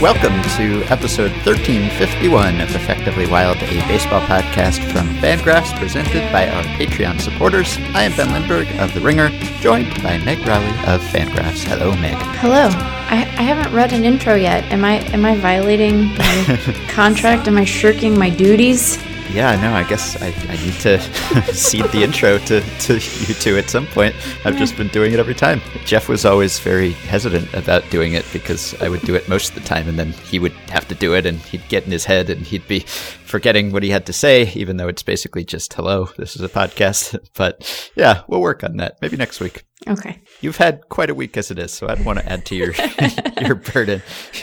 welcome to episode 1351 of Effectively Wild, a baseball podcast from Fangraphs presented by our Patreon supporters. I am Ben Lindbergh of The Ringer, joined by Meg Rowley of Fangraphs. Hello, Meg. Hello. I, I haven't read an intro yet. Am I am I violating my contract? Am I shirking my duties? Yeah, no, I guess I, I need to cede the intro to, to you two at some point. I've just been doing it every time. Jeff was always very hesitant about doing it because I would do it most of the time and then he would have to do it and he'd get in his head and he'd be forgetting what he had to say, even though it's basically just hello, this is a podcast. But yeah, we'll work on that. Maybe next week. Okay. You've had quite a week as it is, so I don't want to add to your your burden.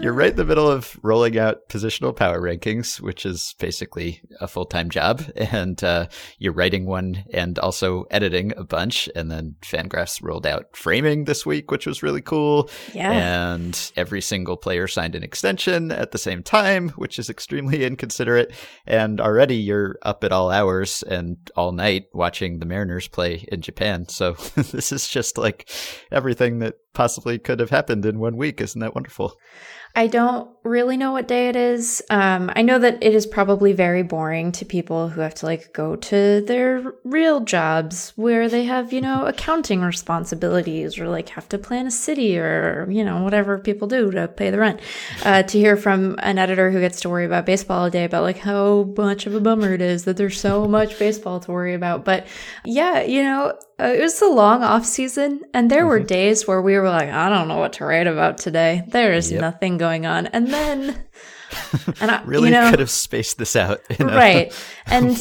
You're right in the middle of rolling out positional power rankings, which is basically a full time job, and uh, you're writing one and also editing a bunch. And then Fangraphs rolled out framing this week, which was really cool. Yeah. And every single player signed an extension at the same time, which is extremely inconsiderate. And already you're up at all hours and all night watching the Mariners play in Japan. So this is just like everything that possibly could have happened in one week. Isn't that wonderful? I don't really know what day it is. Um, I know that it is probably very boring to people who have to like go to their real jobs where they have, you know, accounting responsibilities or like have to plan a city or, you know, whatever people do to pay the rent. Uh, to hear from an editor who gets to worry about baseball all day about like how much of a bummer it is that there's so much baseball to worry about. But yeah, you know, uh, it was a long off season and there were days where we were like, I don't know what to write about today. There is Yep. nothing going on. And then, and I, Really you know, could have spaced this out. you know? right. And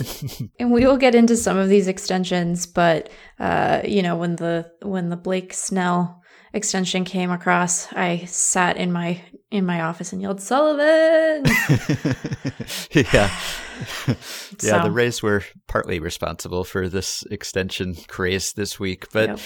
and we will get into some of these extensions, but uh, you know, when the when the Blake Snell extension came across, I sat in my in my office and yelled Sullivan. yeah. yeah, So- the Rays were partly responsible for this extension craze this week, but Yep.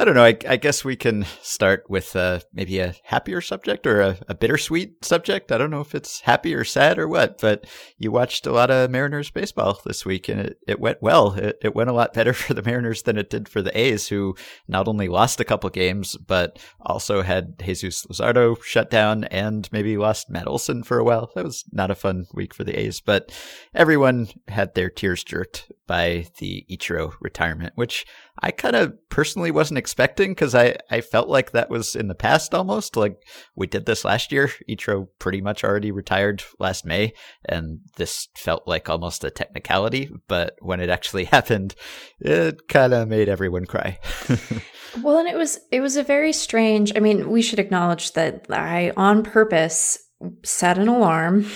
I don't know. I, I guess we can start with uh, maybe a happier subject or a, a bittersweet subject. I don't know if it's happy or sad or what, but you watched a lot of Mariners baseball this week and it, it went well. It, it went a lot better for the Mariners than it did for the A's, who not only lost a couple games, but also had Jesus Luzardo shut down and maybe lost Matt Olson for a while. That was not a fun week for the A's, but everyone had their tears jerked by the Ichiro retirement, which I kind of personally wasn't expecting because I, I felt like that was in the past almost. Like we did this last year. Ichiro pretty much already retired last May, and this felt like almost a technicality. But when it actually happened, it kind of made everyone cry. well, and it was it was a very strange. I mean, we should acknowledge that I on purpose set an alarm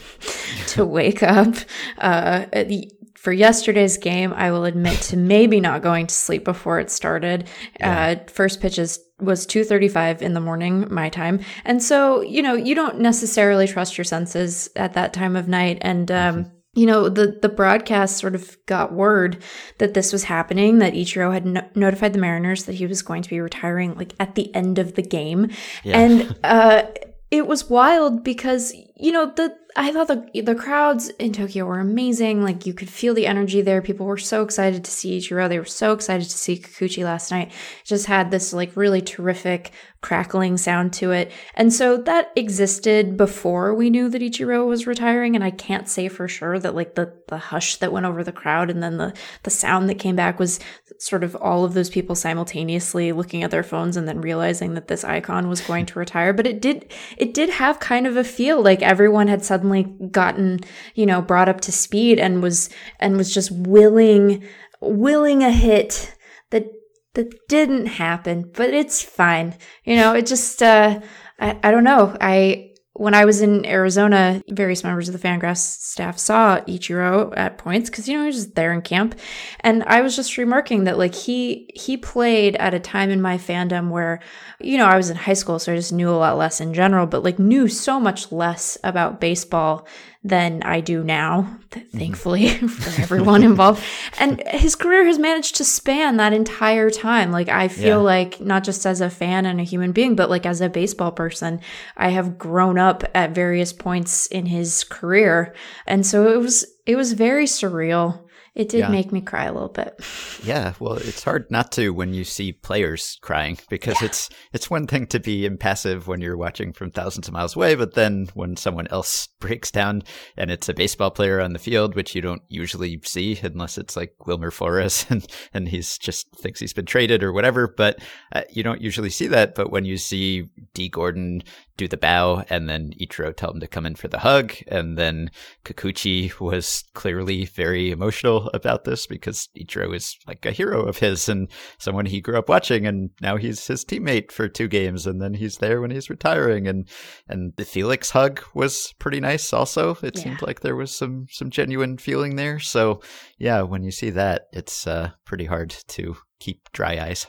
to wake up uh, the- for yesterday's game. I will admit to maybe not going to sleep before it started. Uh, first pitches was 2:35 in the morning my time. And so, you know, you don't necessarily trust your senses at that time of night and um you know the the broadcast sort of got word that this was happening that Ichiro had no- notified the Mariners that he was going to be retiring like at the end of the game Yeah. and uh it was wild because you know the I thought the the crowds in Tokyo were amazing. Like you could feel the energy there. People were so excited to see Ichiro. They were so excited to see Kikuchi last night. It just had this like really terrific crackling sound to it. And so that existed before we knew that Ichiro was retiring. And I can't say for sure that like the the hush that went over the crowd and then the the sound that came back was sort of all of those people simultaneously looking at their phones and then realizing that this icon was going to retire. But it did it did have kind of a feel like everyone had suddenly gotten, you know, brought up to speed and was and was just willing willing a hit that that didn't happen, but it's fine. You know, it just uh I, I don't know. I when I was in Arizona, various members of the Fangraphs staff saw Ichiro at points because you know he was just there in camp, and I was just remarking that like he he played at a time in my fandom where you know I was in high school, so I just knew a lot less in general, but like knew so much less about baseball than I do now, th- mm-hmm. thankfully for everyone involved. And his career has managed to span that entire time. Like I feel Yeah. like not just as a fan and a human being, but like as a baseball person, I have grown up at various points in his career. And so it was it was very surreal. It did yeah. make me cry a little bit. Yeah, well, it's hard not to when you see players crying because yeah. it's it's one thing to be impassive when you're watching from thousands of miles away, but then when someone else breaks down and it's a baseball player on the field, which you don't usually see unless it's like Wilmer Flores and and he's just thinks he's been traded or whatever, but uh, you don't usually see that. But when you see Dee Gordon do the bow and then Ichiro tell him to come in for the hug, and then Kikuchi was clearly very emotional about this because Ichiro is like a hero of his and someone he grew up watching, and now he's his teammate for two games, and then he's there when he's retiring, and and the Felix hug was pretty nice. Also, it yeah. seemed like there was some some genuine feeling there. So yeah, when you see that, it's uh, pretty hard to keep dry eyes.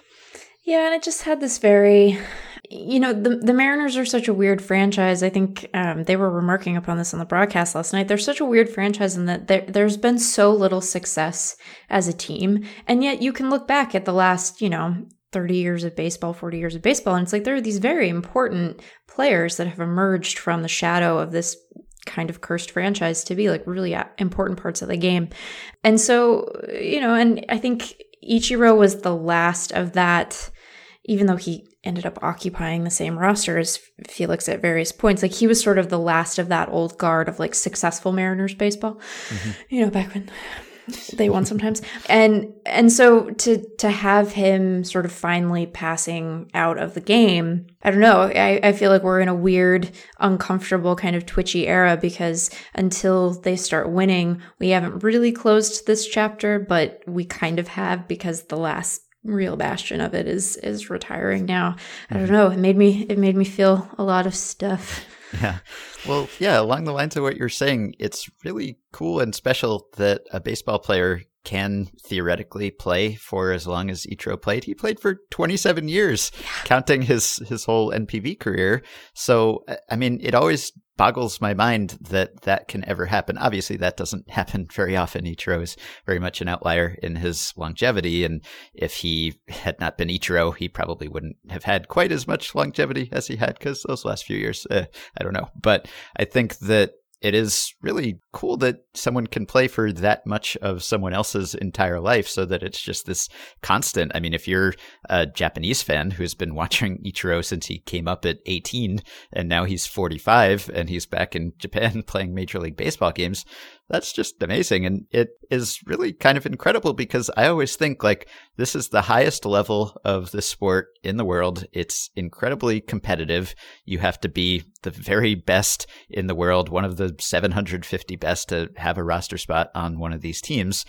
Yeah, and it just had this very, you know, the the Mariners are such a weird franchise. I think um, they were remarking upon this on the broadcast last night. They're such a weird franchise in that there, there's been so little success as a team, and yet you can look back at the last, you know, 30 years of baseball, 40 years of baseball, and it's like there are these very important players that have emerged from the shadow of this kind of cursed franchise to be like really important parts of the game. And so, you know, and I think Ichiro was the last of that even though he ended up occupying the same roster as Felix at various points, like he was sort of the last of that old guard of like successful Mariners baseball. Mm-hmm. You know, back when they won sometimes. And and so to to have him sort of finally passing out of the game, I don't know. I, I feel like we're in a weird, uncomfortable kind of twitchy era because until they start winning, we haven't really closed this chapter, but we kind of have because the last real bastion of it is is retiring now. I don't mm-hmm. know. It made me it made me feel a lot of stuff. Yeah. Well, yeah, along the lines of what you're saying, it's really cool and special that a baseball player can theoretically play for as long as Ichiro played. He played for 27 years, yeah. counting his his whole NPB career. So, I mean, it always boggles my mind that that can ever happen. Obviously, that doesn't happen very often. Ichiro is very much an outlier in his longevity. And if he had not been Ichiro, he probably wouldn't have had quite as much longevity as he had because those last few years, uh, I don't know. But I think that it is really cool that someone can play for that much of someone else's entire life so that it's just this constant. I mean, if you're a Japanese fan who's been watching Ichiro since he came up at 18 and now he's 45 and he's back in Japan playing Major League Baseball games, that's just amazing. And it is really kind of incredible because I always think like this is the highest level of the sport in the world. It's incredibly competitive. You have to be the very best in the world, one of the 750 best to have a roster spot on one of these teams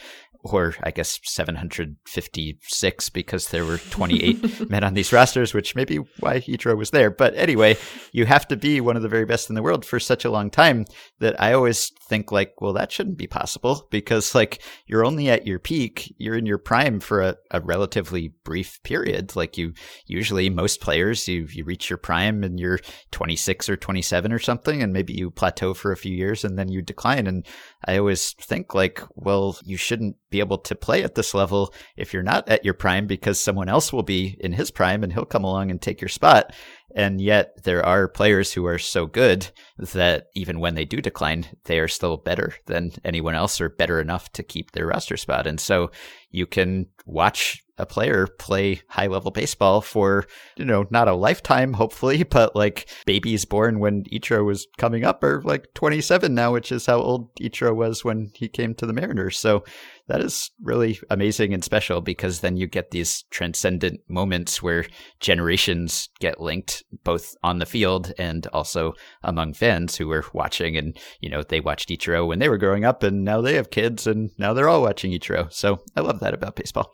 or I guess 756 because there were 28 men on these rosters, which may be why Ichiro was there. But anyway, you have to be one of the very best in the world for such a long time that I always think like, well, that shouldn't be possible because like you're only at your peak, you're in your prime for a, a relatively brief period. Like you usually most players, you you reach your prime and you're 26 or 27 or something, and maybe you plateau for a few years and then you decline. And I always think like, well, you shouldn't be able to play at this level if you're not at your prime because someone else will be in his prime and he'll come along and take your spot. And yet there are players who are so good that even when they do decline, they are still better than anyone else or better enough to keep their roster spot. And so you can watch a player play high level baseball for, you know, not a lifetime, hopefully, but like babies born when Ichiro was coming up are like 27 now, which is how old Ichiro was when he came to the Mariners. So that is really amazing and special because then you get these transcendent moments where generations get linked both on the field and also among fans who were watching and, you know, they watched Ichiro when they were growing up and now they have kids and now they're all watching Ichiro. So I love that about baseball.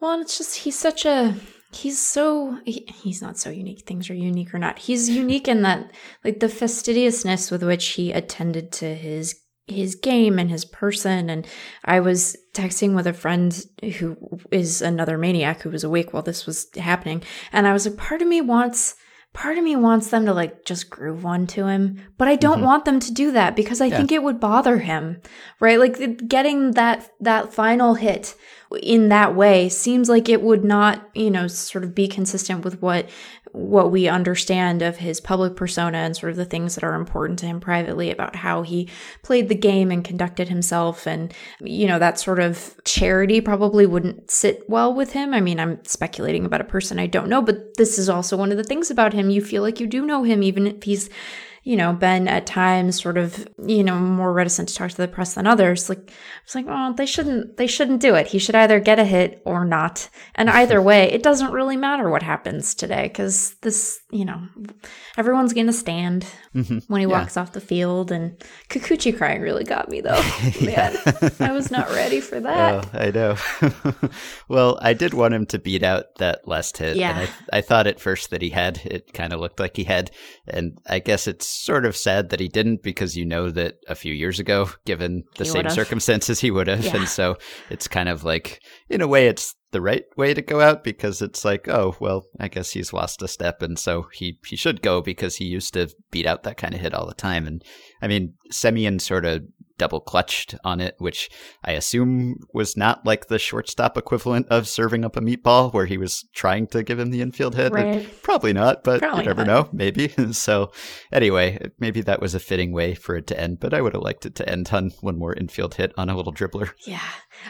Well, it's just he's such a he's so he, he's not so unique. Things are unique or not. He's unique in that like the fastidiousness with which he attended to his his game and his person and I was texting with a friend who is another maniac who was awake while this was happening and I was like part of me wants part of me wants them to like just groove one to him, but I don't mm-hmm. want them to do that because I yeah. think it would bother him, right? Like getting that that final hit in that way seems like it would not, you know, sort of be consistent with what what we understand of his public persona and sort of the things that are important to him privately about how he played the game and conducted himself. And, you know, that sort of charity probably wouldn't sit well with him. I mean, I'm speculating about a person I don't know, but this is also one of the things about him. You feel like you do know him, even if he's you know, been at times sort of, you know, more reticent to talk to the press than others. Like, I was like, well, they shouldn't, they shouldn't do it. He should either get a hit or not. And either way, it doesn't really matter what happens today because this, you know, everyone's going to stand mm-hmm. when he yeah. walks off the field. And Kikuchi crying really got me though. Man, I was not ready for that. Oh, I know. well, I did want him to beat out that last hit. Yeah. And I, I thought at first that he had. It kind of looked like he had. And I guess it's sort of sad that he didn't because you know that a few years ago, given the he same would've. circumstances, he would have. Yeah. And so it's kind of like, in a way, it's the right way to go out because it's like, oh, well, I guess he's lost a step. And so he, he should go because he used to beat out that kind of hit all the time. And I mean, Semien sort of double clutched on it, which I assume was not like the shortstop equivalent of serving up a meatball where he was trying to give him the infield hit. Right. Probably not, but Probably you never not. know. Maybe. so anyway, maybe that was a fitting way for it to end, but I would have liked it to end on one more infield hit on a little dribbler. Yeah.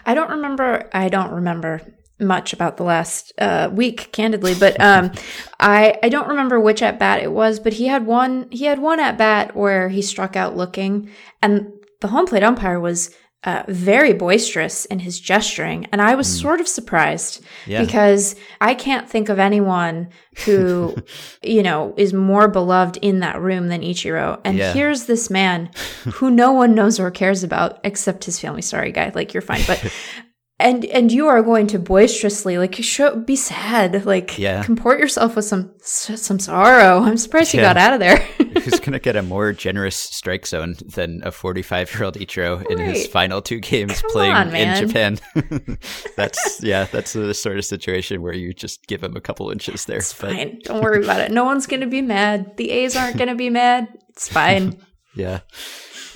I don't remember. I don't remember much about the last uh, week, candidly, but um, I I don't remember which at bat it was, but he had one he had one at bat where he struck out looking, and the home plate umpire was uh, very boisterous in his gesturing, and I was mm. sort of surprised yeah. because I can't think of anyone who, you know, is more beloved in that room than Ichiro. And yeah. here's this man who no one knows or cares about except his family. Sorry, guy, like you're fine, but and and you are going to boisterously like show be sad like yeah. comport yourself with some some sorrow. I'm surprised yeah. you got out of there. Who's going to get a more generous strike zone than a 45 year old ichiro right. in his final two games Come playing on, in japan? That's yeah that's the sort of situation where you just give him a couple inches there it's but... fine. Don't worry about it. No one's going to be mad. The a's aren't going to be mad. It's fine. Yeah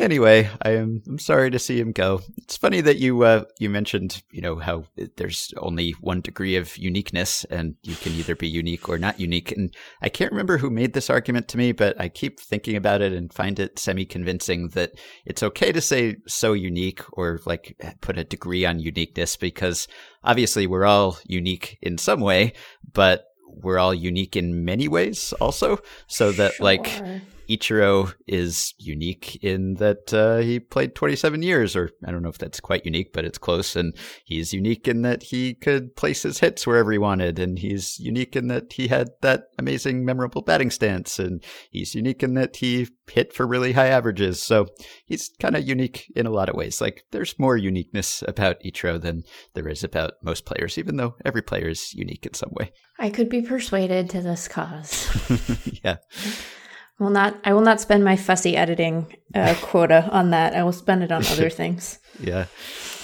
anyway, I am I'm sorry to see him go. It's funny that you uh, you mentioned you know how there's only one degree of uniqueness, and you can either be unique or not unique. And I can't remember who made this argument to me, but I keep thinking about it and find it semi convincing that it's okay to say so unique or like put a degree on uniqueness because obviously we're all unique in some way, but we're all unique in many ways also. So that sure. like Ichiro is unique in that uh, he played 27 years, or I don't know if that's quite unique, but it's close. And he's unique in that he could place his hits wherever he wanted. And he's unique in that he had that amazing, memorable batting stance. And he's unique in that he hit for really high averages. So he's kind of unique in a lot of ways. Like there's more uniqueness about Ichiro than there is about most players, even though every player is unique in some way. I could be persuaded to this cause. yeah will not. I will not spend my fussy editing uh, quota on that. I will spend it on other things. yeah.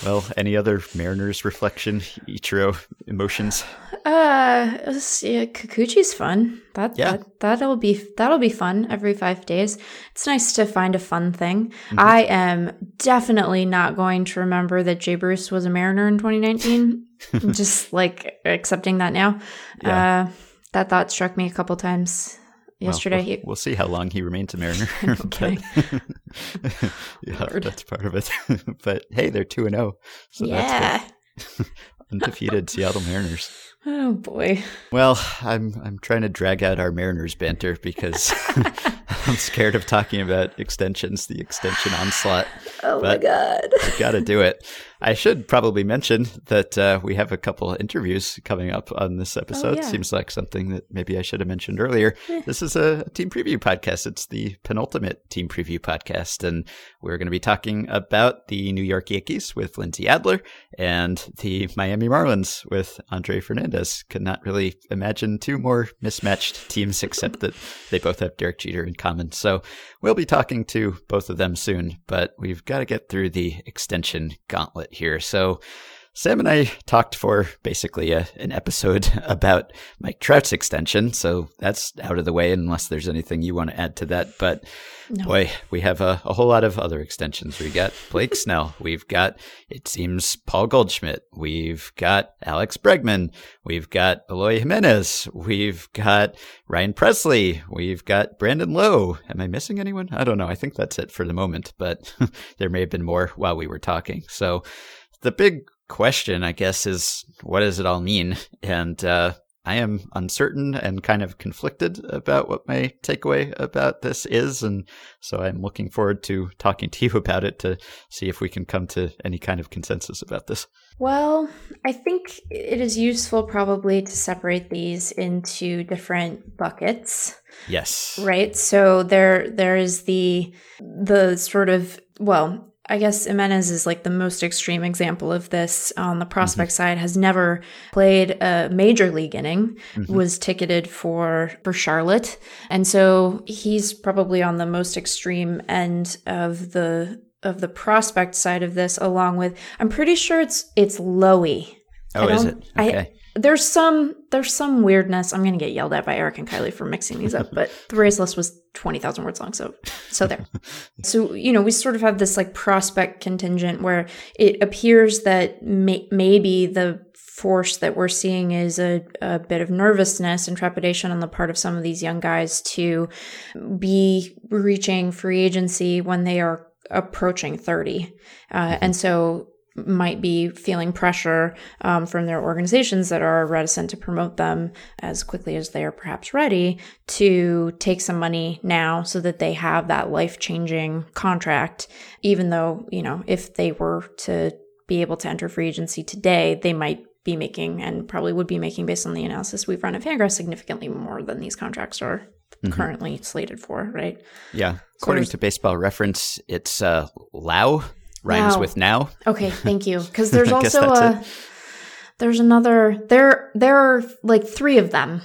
Well, any other Mariners reflection, Ichiro emotions? Uh, yeah, Kikuchi's fun. That, yeah. that that'll be that'll be fun every five days. It's nice to find a fun thing. Mm-hmm. I am definitely not going to remember that Jay Bruce was a Mariner in 2019. just like accepting that now. Yeah. Uh, that thought struck me a couple times yesterday. Well, we'll, we'll, see how long he remains a Mariner. okay. yeah, that's part of it. but hey, they're two and zero, oh, so yeah. that's undefeated Seattle Mariners. Oh boy. Well, I'm I'm trying to drag out our Mariners banter because I'm scared of talking about extensions, the extension onslaught. Oh my god. I've got to do it. I should probably mention that uh, we have a couple interviews coming up on this episode. Oh, yeah. Seems like something that maybe I should have mentioned earlier. Eh. This is a team preview podcast. It's the penultimate team preview podcast, and we're going to be talking about the New York Yankees with Lindsey Adler and the Miami Marlins with Andre Fernandez. Could not really imagine two more mismatched teams, except that they both have Derek Jeter in common. So we'll be talking to both of them soon, but we've got to get through the extension gauntlet here. So Sam and I talked for basically a, an episode about Mike Trout's extension, so that's out of the way unless there's anything you want to add to that. But no. boy, we have a, a, whole lot of other extensions. We got Blake Snell. We've got, it seems, Paul Goldschmidt. We've got Alex Bregman. We've got Eloy Jimenez. We've got Ryan Pressly, We've got Brandon Lowe. Am I missing anyone? I don't know. I think that's it for the moment, but there may have been more while we were talking. So the big question, I guess, is what does it all mean? And uh, I am uncertain and kind of conflicted about what my takeaway about this is. And so I'm looking forward to talking to you about it to see if we can come to any kind of consensus about this. Well, I think it is useful probably to separate these into different buckets. Yes. Right? So there there is the the sort of well, I guess Jimenez is like the most extreme example of this on the prospect mm-hmm. side. Has never played a major league inning, mm-hmm. was ticketed for for Charlotte, and so he's probably on the most extreme end of the of the prospect side of this. Along with, I'm pretty sure it's it's Lowy. Oh, is it? Okay. I, there's some there's some weirdness. I'm gonna get yelled at by Eric and Kiley for mixing these up, but the Rays list was twenty thousand words long, so so there. so you know we sort of have this like prospect contingent where it appears that may- maybe the force that we're seeing is a, a bit of nervousness and trepidation on the part of some of these young guys to be reaching free agency when they are approaching 30 uh, and so might be feeling pressure um, from their organizations that are reticent to promote them as quickly as they are perhaps ready to take some money now so that they have that life changing contract. Even though, you know, if they were to be able to enter free agency today, they might be making and probably would be making based on the analysis we've run at Fangraphs significantly more than these contracts are mm-hmm. currently slated for, right? Yeah. According so to baseball reference, it's uh, Lau rhymes wow. with now. Okay, thank you. Because there's also a there's another there there are like three of them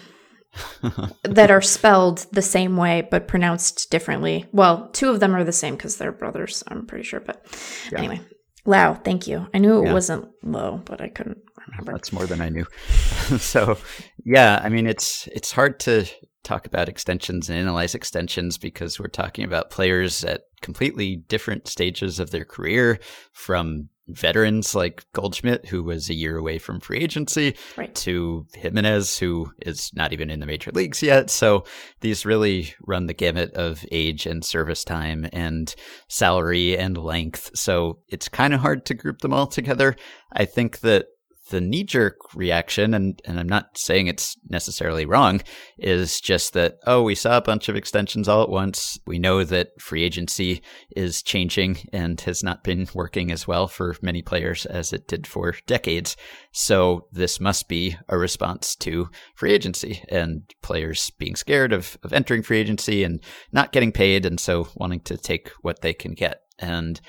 that are spelled the same way but pronounced differently. Well, two of them are the same because they're brothers. I'm pretty sure. But yeah. anyway, Lau. Thank you. I knew it yeah. wasn't low, but I couldn't remember. That's more than I knew. so yeah, I mean it's it's hard to talk about extensions and analyze extensions because we're talking about players at completely different stages of their career from veterans like Goldschmidt, who was a year away from free agency, right. to Jimenez, who is not even in the major leagues yet. So these really run the gamut of age and service time and salary and length. So it's kind of hard to group them all together. I think that the knee jerk reaction, and, and I'm not saying it's necessarily wrong, is just that, oh, we saw a bunch of extensions all at once. We know that free agency is changing and has not been working as well for many players as it did for decades. So this must be a response to free agency and players being scared of, of entering free agency and not getting paid. And so wanting to take what they can get. And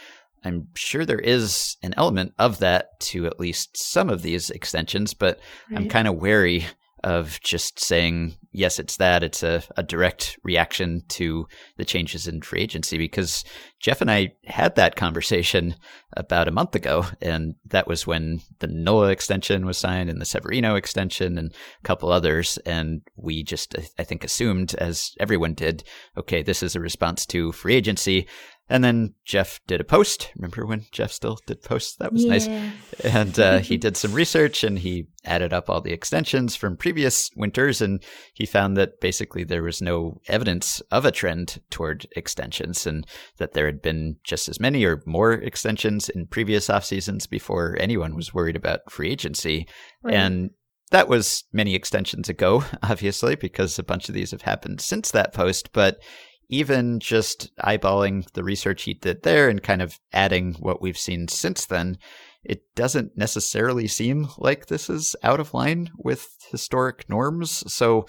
I'm sure there is an element of that to at least some of these extensions, but right. I'm kind of wary of just saying, yes, it's that. It's a, a direct reaction to the changes in free agency because Jeff and I had that conversation about a month ago. And that was when the Nola extension was signed and the Severino extension and a couple others. And we just, I think, assumed, as everyone did, okay, this is a response to free agency. And then Jeff did a post. Remember when Jeff still did posts? That was yeah. nice. And uh, he did some research and he added up all the extensions from previous winters. And he found that basically there was no evidence of a trend toward extensions and that there had been just as many or more extensions in previous off seasons before anyone was worried about free agency. Right. And that was many extensions ago, obviously, because a bunch of these have happened since that post. But even just eyeballing the research he did there and kind of adding what we've seen since then, it doesn't necessarily seem like this is out of line with historic norms. So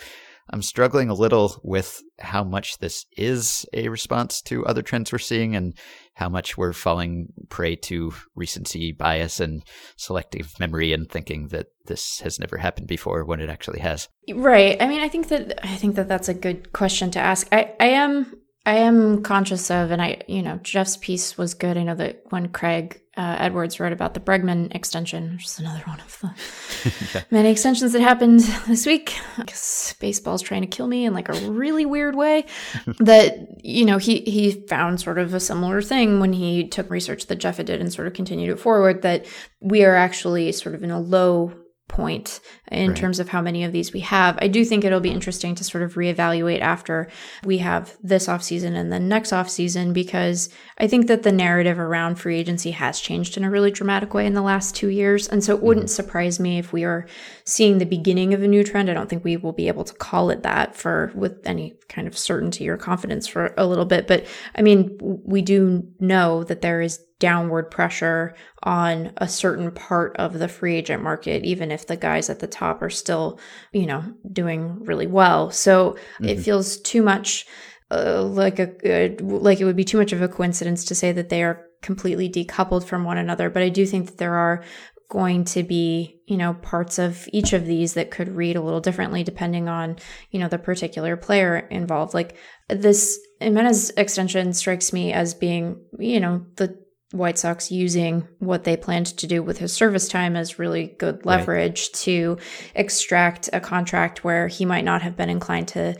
I'm struggling a little with how much this is a response to other trends we're seeing and how much we're falling prey to recency bias and selective memory and thinking that this has never happened before when it actually has. Right. I mean, I think that I think that that's a good question to ask. I I am I am conscious of, and I, you know, Jeff's piece was good. I know that when Craig uh, Edwards wrote about the Bregman extension, which is another one of the yeah. many extensions that happened this week, because baseball's trying to kill me in like a really weird way. that you know, he he found sort of a similar thing when he took research that Jeff did and sort of continued it forward. That we are actually sort of in a low point in right. terms of how many of these we have. I do think it'll be interesting to sort of reevaluate after we have this offseason and then next offseason because I think that the narrative around free agency has changed in a really dramatic way in the last two years. And so it wouldn't mm-hmm. surprise me if we are seeing the beginning of a new trend. I don't think we will be able to call it that for with any kind of certainty or confidence for a little bit. But I mean, we do know that there is downward pressure on a certain part of the free agent market, even if the guys at the top are still, you know, doing really well. So mm-hmm. it feels too much uh, like a uh, like it would be too much of a coincidence to say that they are completely decoupled from one another. But I do think that there are going to be, you know, parts of each of these that could read a little differently depending on, you know, the particular player involved. Like this Jimenez extension strikes me as being, you know, the White Sox using what they planned to do with his service time as really good leverage right. to extract a contract where he might not have been inclined to,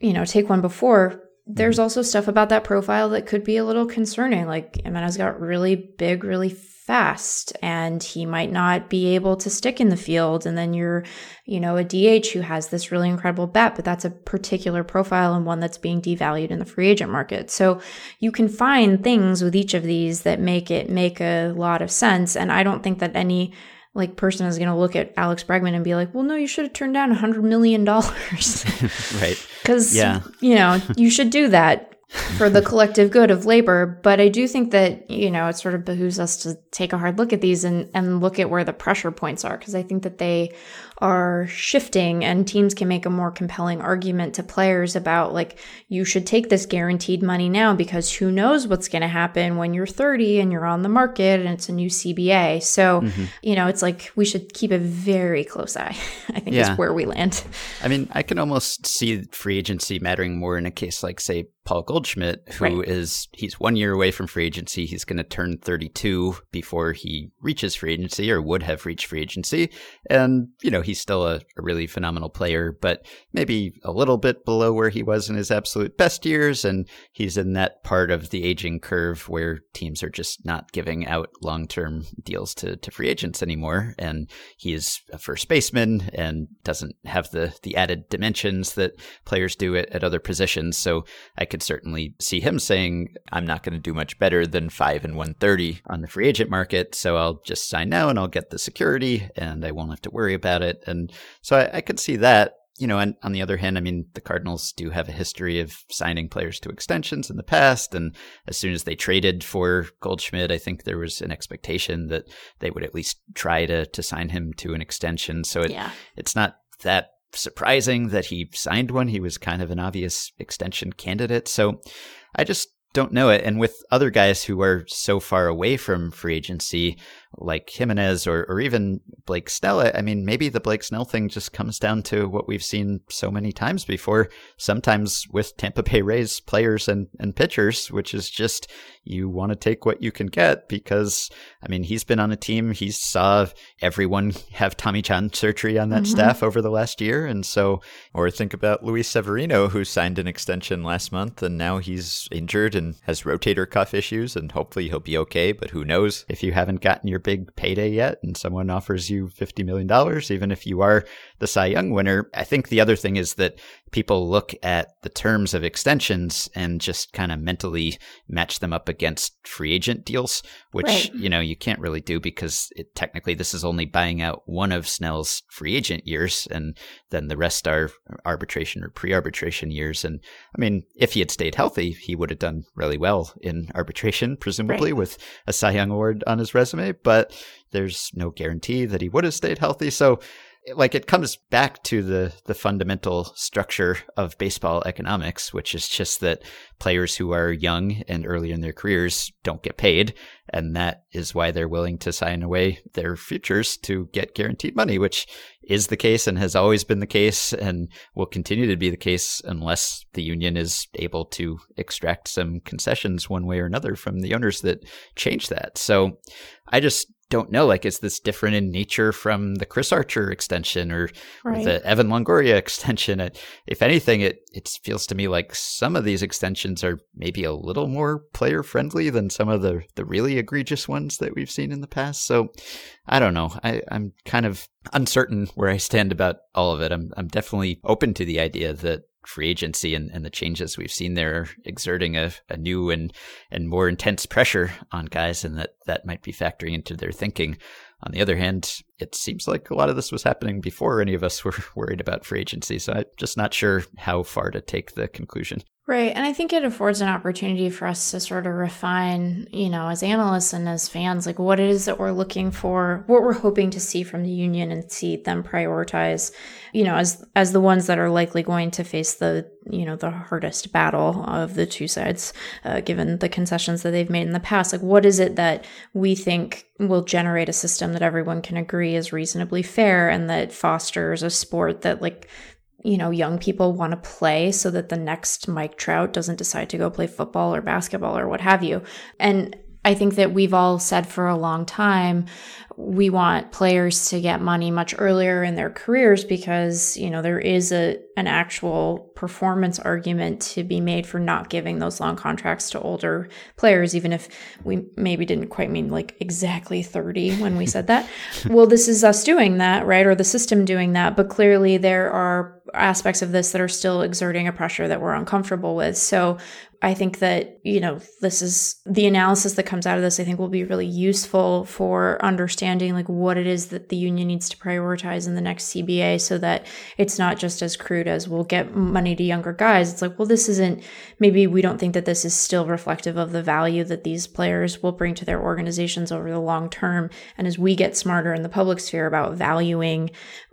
you know, take one before. There's mm-hmm. also stuff about that profile that could be a little concerning. Like Jimenez got really big, really fast and he might not be able to stick in the field. And then you're, you know, a DH who has this really incredible bat, but that's a particular profile and one that's being devalued in the free agent market. So you can find things with each of these that make it make a lot of sense. And I don't think that any like person is going to look at Alex Bregman and be like, "Well, no, you should have turned down a hundred million dollars." right. Because yeah. you know you should do that for the collective good of labor. But I do think that, you know, it sort of behooves us to take a hard look at these and, and look at where the pressure points are, because I think that they are shifting and teams can make a more compelling argument to players about like you should take this guaranteed money now because who knows what's going to happen when you're 30 and you're on the market and it's a new CBA. So, mm-hmm. you know, it's like we should keep a very close eye. I think yeah. is where we land. I mean, I can almost see free agency mattering more in a case like say Paul Goldschmidt, who right. is he's one year away from free agency. He's going to turn 32 before he reaches free agency or would have reached free agency. And, you know, he's still a, a, really phenomenal player, but maybe a little bit below where he was in his absolute best years. And he's in that part of the aging curve where teams are just not giving out long term deals to, to free agents anymore. And he is a first baseman and doesn't have the, the added dimensions that players do at, at other positions. So I could certainly see him saying, I'm not going to do much better than five and 130 on the free agent market. So I'll just sign now and I'll get the security and I won't have to worry about it. And so I, I could see that. You know, and on the other hand, I mean, the Cardinals do have a history of signing players to extensions in the past. And as soon as they traded for Goldschmidt, I think there was an expectation that they would at least try to, to sign him to an extension. So it, yeah. it's not that surprising that he signed one. He was kind of an obvious extension candidate. So I just don't know it. And with other guys who are so far away from free agency, like Jimenez or, or even Blake Snell. I mean, maybe the Blake Snell thing just comes down to what we've seen so many times before, sometimes with Tampa Bay Rays players and, and pitchers, which is just you want to take what you can get because, I mean, he's been on a team, he saw everyone have Tommy John surgery on that mm-hmm. staff over the last year. And so, or think about Luis Severino, who signed an extension last month and now he's injured and has rotator cuff issues and hopefully he'll be okay. But who knows if you haven't gotten your big payday yet and someone offers you $50 million, even if you are the Cy Young winner. I think the other thing is that people look at the terms of extensions and just kind of mentally match them up against free agent deals, which, right. you know, you can't really do because it, technically this is only buying out one of Snell's free agent years and then the rest are arbitration or pre arbitration years. And I mean, if he had stayed healthy, he would have done really well in arbitration, presumably right. with a Cy Young award on his resume. But there's no guarantee that he would have stayed healthy. So like it comes back to the the fundamental structure of baseball economics, which is just that players who are young and early in their careers don't get paid, and that is why they're willing to sign away their futures to get guaranteed money, which is the case and has always been the case and will continue to be the case unless the union is able to extract some concessions one way or another from the owners that change that. So I just don't know. Like, is this different in nature from the Chris Archer extension or, right. or the Evan Longoria extension? It, if anything, it it feels to me like some of these extensions are maybe a little more player friendly than some of the the really egregious ones that we've seen in the past. So, I don't know. I, I'm kind of uncertain where I stand about all of it. I'm I'm definitely open to the idea that free agency and, and the changes we've seen there exerting a, a new and, and more intense pressure on guys, and that that might be factoring into their thinking. On the other hand, it seems like a lot of this was happening before any of us were worried about free agency. So I'm just not sure how far to take the conclusion. Right. And I think it affords an opportunity for us to sort of refine, you know, as analysts and as fans, like what it is that we're looking for, what we're hoping to see from the union and see them prioritize, you know, as as the ones that are likely going to face the, you know, the hardest battle of the two sides, uh, given the concessions that they've made in the past. Like what is it that we think will generate a system that everyone can agree is reasonably fair and that fosters a sport that like you know, young people want to play so that the next Mike Trout doesn't decide to go play football or basketball or what have you. And I think that we've all said for a long time, we want players to get money much earlier in their careers because, you know, there is a an actual performance argument to be made for not giving those long contracts to older players, even if we maybe didn't quite mean like exactly 30 when we said that. well, this is us doing that, right? Or the system doing that. But clearly there are aspects of this that are still exerting a pressure that we're uncomfortable with. So I think that, you know, this is the analysis that comes out of this, I think will be really useful for understanding like what it is that the union needs to prioritize in the next CBA so that it's not just as crude as we'll get money to younger guys. It's like, well, this isn't, maybe we don't think that this is still reflective of the value that these players will bring to their organizations over the long term. And as we get smarter in the public sphere about valuing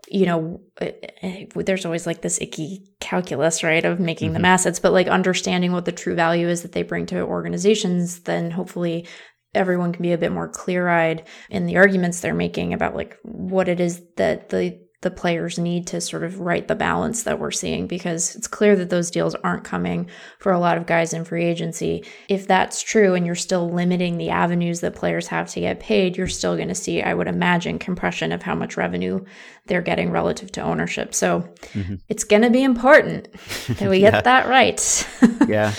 you know, eh, eh, there's always like this icky calculus, right, of making mm-hmm. them assets, but like understanding what the true value is that they bring to organizations, then hopefully everyone can be a bit more clear eyed in the arguments they're making about like what it is that the the players need to sort of right the balance that we're seeing because it's clear that those deals aren't coming for a lot of guys in free agency. If that's true and you're still limiting the avenues that players have to get paid, you're still going to see, I would imagine, compression of how much revenue they're getting relative to ownership. So mm-hmm. it's going to be important that we get that right. yeah.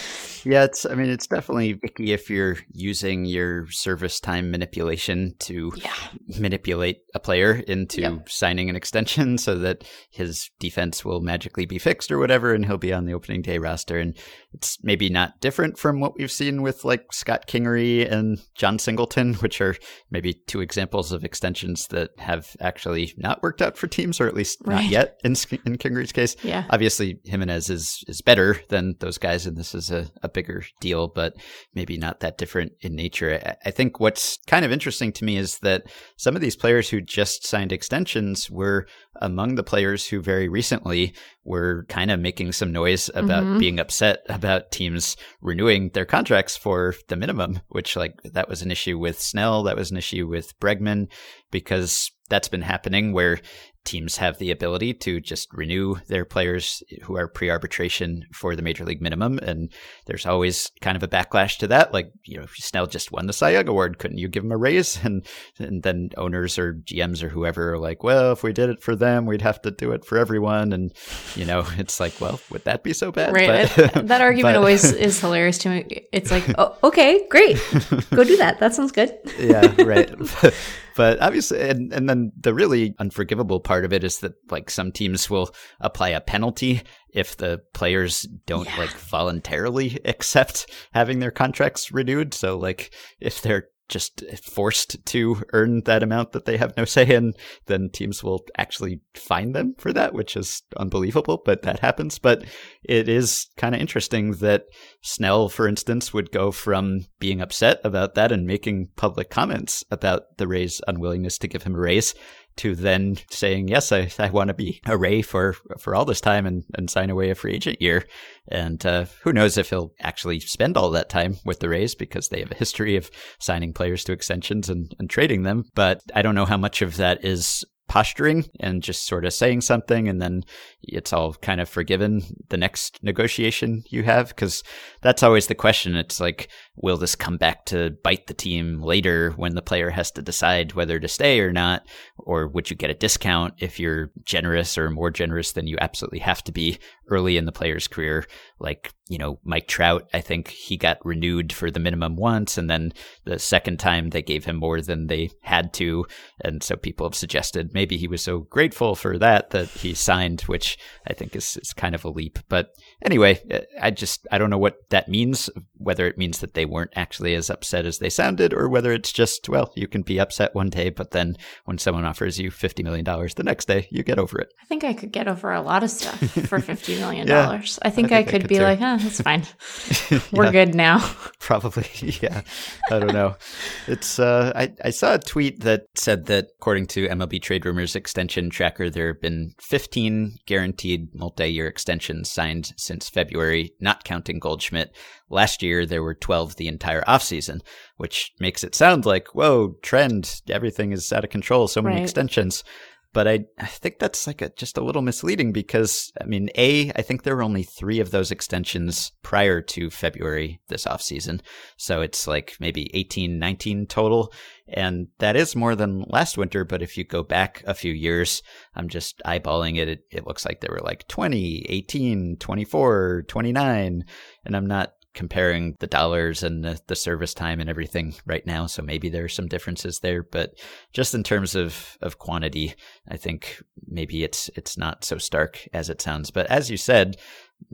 Yeah, it's. I mean, it's definitely icky if you're using your service time manipulation to yeah. manipulate a player into yep. signing an extension so that his defense will magically be fixed or whatever, and he'll be on the opening day roster. And it's maybe not different from what we've seen with like Scott Kingery and Jon Singleton, which are maybe two examples of extensions that have actually not worked out for teams, or at least right. not yet in in Kingery's case. Yeah. Obviously, Jimenez is is better than those guys, and this is a, a bigger deal, but maybe not that different in nature. I, I think what's kind of interesting to me is that some of these players who just signed extensions were among the players who very recently were kind of making some noise about mm-hmm. being upset about teams renewing their contracts for the minimum, which like that was an issue with Snell, that was an issue with Bregman, because that's been happening where teams have the ability to just renew their players who are pre-arbitration for the major league minimum and there's always kind of a backlash to that like you know if Snell just won the Cy Young award couldn't you give him a raise? And and then owners or GMs or whoever are like well if we did it for them we'd have to do it for everyone. And you know it's like well would that be so bad? Right. But, that argument but, always is hilarious to me. It's like oh, okay great. Go do that. That sounds good. Yeah right but obviously, and, and then the really unforgivable part of it is that like some teams will apply a penalty if the players don't yeah. like voluntarily accept having their contracts renewed. So like if they're just forced to earn that amount that they have no say in, then teams will actually fine them for that, which is unbelievable, but that happens. But it is kind of interesting that Snell, for instance, would go from being upset about that and making public comments about the Rays' unwillingness to give him a raise to then saying, yes, I, I want to be a Ray for, for all this time and, and sign away a free agent year. And uh, who knows if he'll actually spend all that time with the Rays because they have a history of signing players to extensions and, and trading them. But I don't know how much of that is posturing and just sort of saying something and then it's all kind of forgiven the next negotiation you have? Because that's always the question. It's like will this come back to bite the team later when the player has to decide whether to stay or not? Or would you get a discount if you're generous or more generous than you absolutely have to be early in the player's career like you know Mike Trout I think he got renewed for the minimum once and then the second time they gave him more than they had to and so people have suggested maybe he was so grateful for that that he signed which I think is, is kind of a leap. But anyway, I just I don't know what that means. Whether it means that they weren't actually as upset as they sounded, or whether it's just well, you can be upset one day, but then when someone offers you fifty million dollars the next day, you get over it. I think I could get over a lot of stuff for fifty million dollars. yeah, I, think I think I could, could be like, oh, that's fine. We're good now. Probably, yeah. I don't know. It's uh, I I saw a tweet that said that according to MLB Trade Rumors extension tracker, there have been fifteen guaranteed guaranteed multi year extensions signed since February, not counting Goldschmidt. Last year, there were 12 the entire offseason, which makes it sound like, whoa, trend, everything is out of control, so many right. extensions. But I, I think that's like a, just a little misleading because, I mean, A, I think there were only three of those extensions prior to February this offseason. So it's like maybe 18, 19 total. And that is more than last winter. But if you go back a few years, I'm just eyeballing it. It, it looks like there were like 20, 18, 24, 29. And I'm not comparing the dollars and the, the service time and everything right now. So maybe there are some differences there, but just in terms of, of quantity, I think maybe it's, it's not so stark as it sounds. But as you said,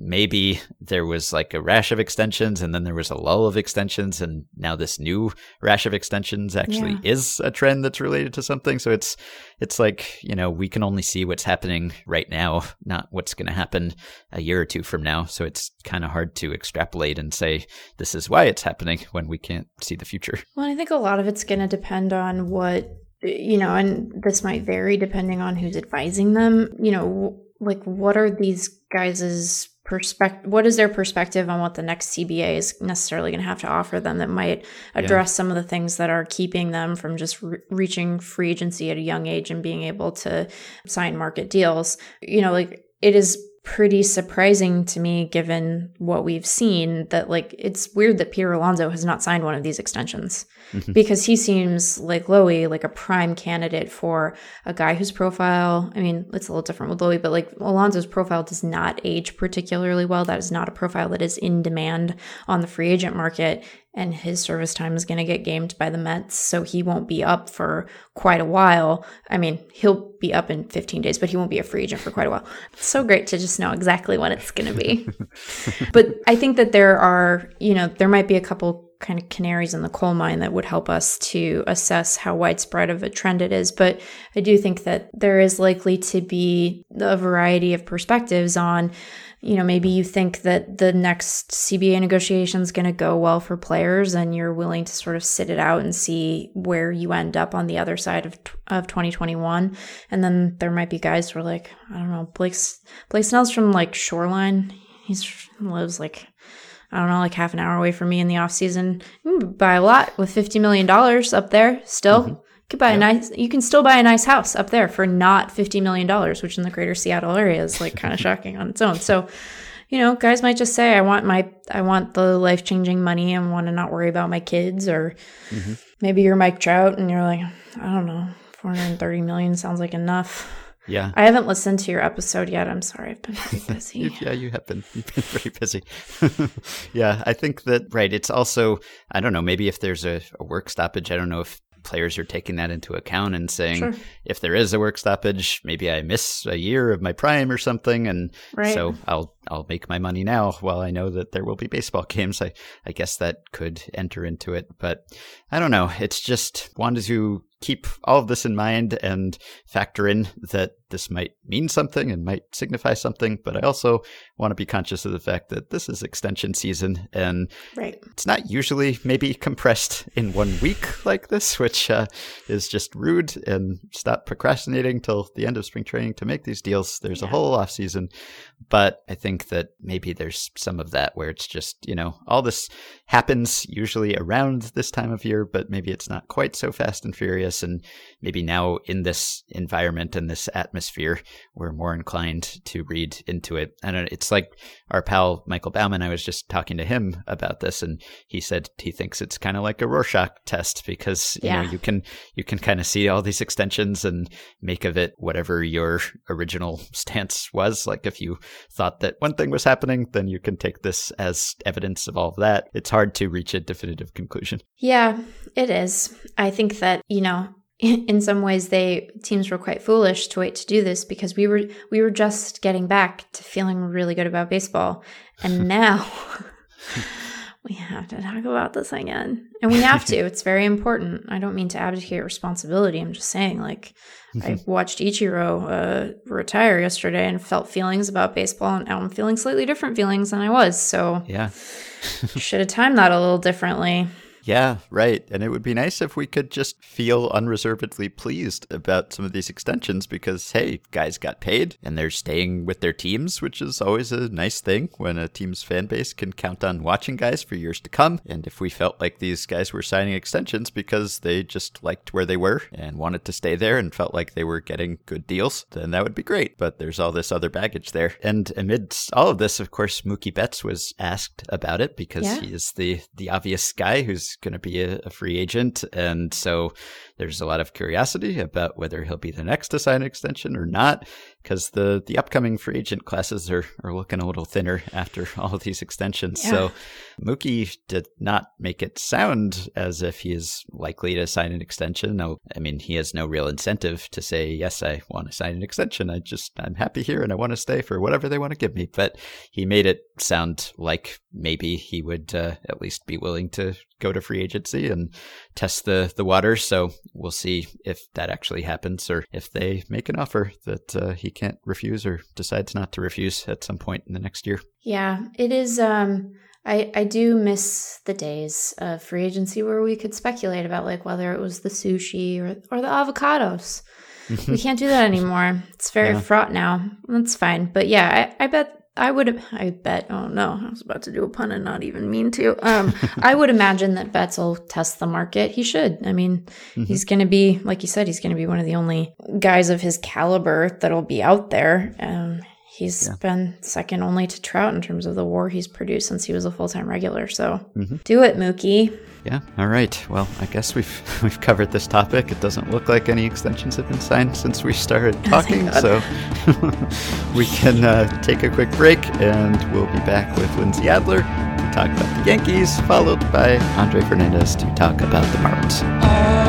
maybe there was like a rash of extensions and then there was a lull of extensions and now this new rash of extensions actually yeah. is a trend that's related to something. So it's it's like you know we can only see what's happening right now not what's going to happen a year or two from now. So it's kind of hard to extrapolate and say this is why it's happening when we can't see the future. Well i think a lot of it's going to depend on what you know and this might vary depending on who's advising them. You know like what are these guys's perspective what is their perspective on what the next CBA is necessarily going to have to offer them that might address yeah. some of the things that are keeping them from just re- reaching free agency at a young age and being able to sign market deals you know like it is pretty surprising to me given what we've seen that like it's weird that Peter Alonso has not signed one of these extensions. Mm-hmm. because he seems like Lowy like a prime candidate for a guy whose profile I mean it's a little different with Lowy but like Alonso's profile does not age particularly well. That is not a profile that is in demand on the free agent market and his service time is going to get gamed by the Mets, so he won't be up for quite a while. I mean, he'll be up in 15 days, but he won't be a free agent for quite a while. It's so great to just know exactly when it's going to be. but I think that there are, you know, there might be a couple kind of canaries in the coal mine that would help us to assess how widespread of a trend it is. But I do think that there is likely to be a variety of perspectives on you know, maybe you think that the next CBA negotiation is going to go well for players and you're willing to sort of sit it out and see where you end up on the other side of, of 2021. And then there might be guys who are like, I don't know, Blake's, Blake Snell's from like Shoreline. He lives like, I don't know, like half an hour away from me in the off season. buy a lot with $50 million up there still. Mm-hmm could buy a nice you can still buy a nice house up there for not 50 million dollars which in the greater seattle area is like kind of shocking on its own so you know guys might just say i want my i want the life changing money and want to not worry about my kids or mm-hmm. maybe you're mike trout and you're like i don't know 430 million sounds like enough yeah. I haven't listened to your episode yet. I'm sorry. I've been very busy. yeah, you have been. You've been very busy. yeah, I think that, right. It's also, I don't know, maybe if there's a, a work stoppage, I don't know if players are taking that into account and saying sure. if there is a work stoppage, maybe I miss a year of my prime or something, and right. so I'll I'll make my money now while I know that there will be baseball games. I, I guess that could enter into it, but I don't know. It's just wanted to keep all of this in mind and factor in that this might mean something and might signify something, but I also want to be conscious of the fact that this is extension season and right. it's not usually maybe compressed in one week like this, which uh, is just rude and stop procrastinating till the end of spring training to make these deals. There's yeah. a whole off season, but I think that maybe there's some of that where it's just, you know, all this happens usually around this time of year, but maybe it's not quite so fast and furious. And maybe now in this environment and this atmosphere, we're more inclined to read into it. And it's like our pal Michael Bauman, I was just talking to him about this and he said he thinks it's kind of like a Rorschach test because, you yeah. know, you can, you can kind of see all these extensions and make of it whatever your original stance was. Like if you thought that one thing was happening, then you can take this as evidence of all of that. It's hard to reach a definitive conclusion. Yeah, it is. I think that, you know, in some ways they teams were quite foolish to wait to do this because we were we were just getting back to feeling really good about baseball. And now we have to talk about this again. And we have to. It's very important. I don't mean to abdicate responsibility. I'm just saying, like, I watched Ichiro uh, retire yesterday and felt feelings about baseball, and now I'm feeling slightly different feelings than I was. So, yeah. should have timed that a little differently. Yeah, right. And it would be nice if we could just feel unreservedly pleased about some of these extensions because, hey, guys got paid and they're staying with their teams, which is always a nice thing when a team's fan base can count on watching guys for years to come. And if we felt like these guys were signing extensions because they just liked where they were and wanted to stay there and felt like they were getting good deals, then that would be great. But there's all this other baggage there. And amidst all of this, of course, Mookie Betts was asked about it because yeah. he is the, the obvious guy who's going to be a, a, free agent. And so there's a lot of curiosity about whether he'll be the next to sign an extension or not because the the upcoming free agent classes are, are looking a little thinner after all these extensions. Yeah. So Mookie did not make it sound as if he is likely to sign an extension. No, I mean he has no real incentive to say yes, I want to sign an extension. I just I'm happy here and I want to stay for whatever they want to give me. But he made it sound like maybe he would uh, at least be willing to go to free agency and test the the waters. So we'll see if that actually happens or if they make an offer that uh, he can't refuse or decides not to refuse at some point in the next year. Yeah, it is. Um, I I do miss the days of free agency where we could speculate about like whether it was the sushi or or the avocados. we can't do that anymore. It's very yeah. fraught now. That's fine. But yeah, I, I bet I would, I bet, oh no, I was about to do a pun and not even mean to. Um, I would imagine that Betts will test the market. He should. I mean, mm-hmm. he's going to be, like you said, he's going to be one of the only guys of his caliber that'll be out there. Um, he's yeah. been second only to Trout in terms of the WAR he's produced since he was a full time regular. So mm-hmm. do it, Mookie. Yeah. All right. Well, I guess we've we've covered this topic. It doesn't look like any extensions have been signed since we started talking, so we can uh, take a quick break, and we'll be back with Lindsey Adler to talk about the Yankees, followed by Andre Fernandez to talk about the Marlins.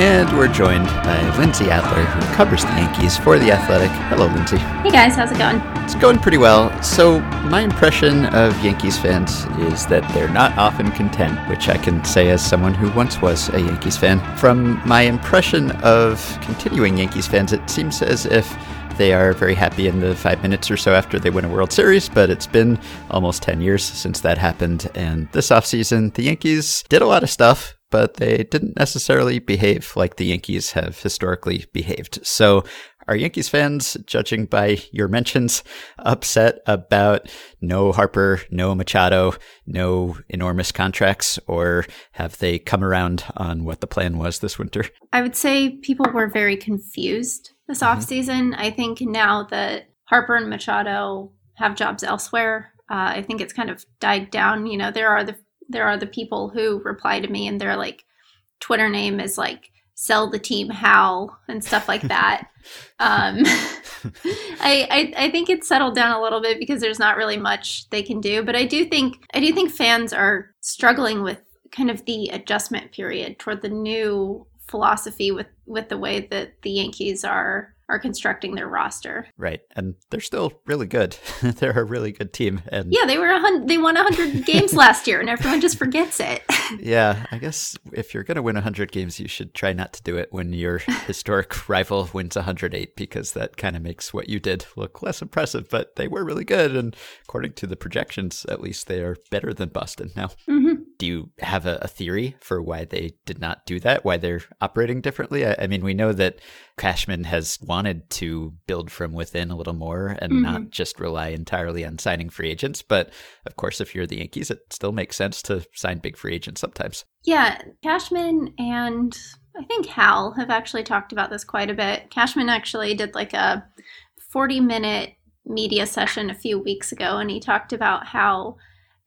And we're joined by Lindsey Adler, who covers the Yankees for The Athletic. Hello, Lindsey. Hey, guys. How's it going? It's going pretty well. So, my impression of Yankees fans is that they're not often content, which I can say as someone who once was a Yankees fan. From my impression of continuing Yankees fans, it seems as if they are very happy in the five minutes or so after they win a World Series, but it's been almost 10 years since that happened. And this offseason, the Yankees did a lot of stuff, but they didn't necessarily behave like the Yankees have historically behaved. So, are Yankees fans, judging by your mentions, upset about no Harper, no Machado, no enormous contracts, or have they come around on what the plan was this winter? I would say people were very confused this mm-hmm. offseason. I think now that Harper and Machado have jobs elsewhere, uh, I think it's kind of died down. You know, there are the there are the people who reply to me and their like Twitter name is like sell the team Hal and stuff like that. um, I, I, I think it's settled down a little bit because there's not really much they can do. But I do think I do think fans are struggling with kind of the adjustment period toward the new philosophy with with the way that the Yankees are are constructing their roster. Right, and they're still really good. they're a really good team. And yeah, they were a hun- they won hundred games last year, and everyone just forgets it. yeah, I guess if you're gonna win hundred games, you should try not to do it when your historic rival wins 108, because that kind of makes what you did look less impressive. But they were really good, and according to the projections, at least they are better than Boston now. Mm-hmm. Do you have a, a, theory for why they did not do that? Why they're operating differently? I, I mean, we know that Cashman has wanted to build from within a little more and mm-hmm. not just rely entirely on signing free agents. But of course, if you're the Yankees, it still makes sense to sign big free agents sometimes. Yeah, Cashman and I think Hal have actually talked about this quite a bit. Cashman actually did like a 40 minute media session a few weeks ago, and he talked about how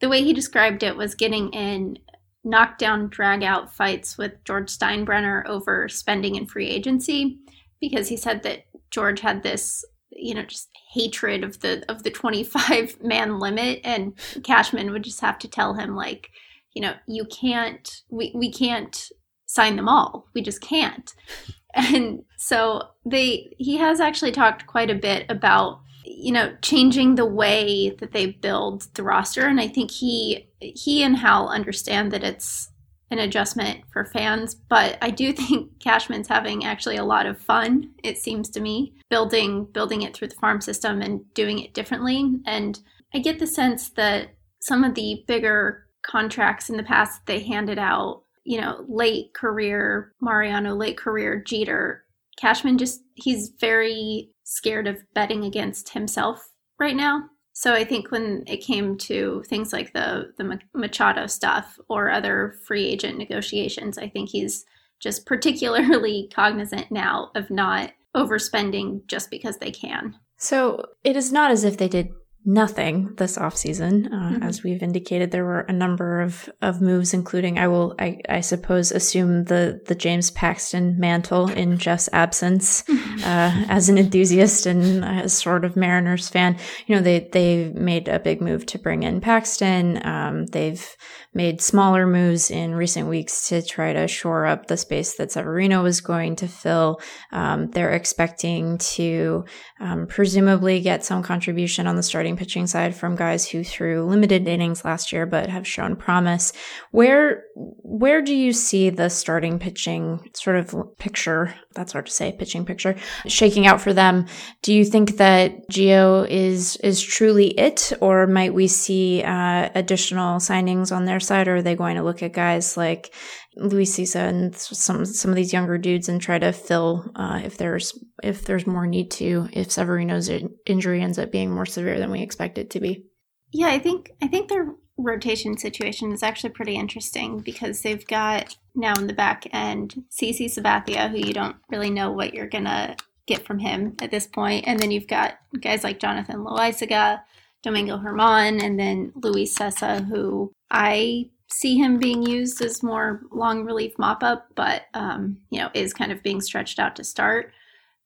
the way he described it was getting in knockdown drag out fights with George Steinbrenner over spending and free agency because he said that George had this you know just hatred of the of the 25 man limit. And Cashman would just have to tell him like you know you can't we we can't sign them all. We just can't. And so they he has actually talked quite a bit about you know changing the way that they build the roster and i think he he and hal understand that it's an adjustment for fans, but I do think Cashman's having actually a lot of fun, it seems to me, building building it through the farm system and doing it differently. And I get the sense that some of the bigger contracts in the past they handed out, you know, late career Mariano, late career Jeter, Cashman just he's very scared of betting against himself right now. So I think when it came to things like the the Machado stuff or other free agent negotiations, I think he's just particularly cognizant now of not overspending just because they can. So it is not as if they did nothing this offseason. Uh, mm-hmm. As we've indicated, there were a number of, of moves, including I will, I, I suppose, assume the, the James Paxton mantle in Jeff's absence. Uh, as an enthusiast and a sort of Mariners fan, you know, they, they made a big move to bring in Paxton. Um, they've made smaller moves in recent weeks to try to shore up the space that Severino was going to fill. Um, they're expecting to um, presumably get some contribution on the starting pitching side from guys who threw limited innings last year but have shown promise. Where where do you see the starting pitching sort of picture? That's hard to say. Pitching picture shaking out for them. Do you think that Gio is is truly it, or might we see uh, additional signings on their side, or are they going to look at guys like Luis Cessa and some some of these younger dudes and try to fill uh, if there's if there's more need to if Severino's injury ends up being more severe than we expect it to be. Yeah, I think I think their rotation situation is actually pretty interesting because they've got now in the back end CC Sabathia, who you don't really know what you're gonna get from him at this point, and then you've got guys like Jonathan Loaisiga, Domingo Germán, and then Luis Cessa, who I see him being used as more long relief mop up, but um, you know is kind of being stretched out to start.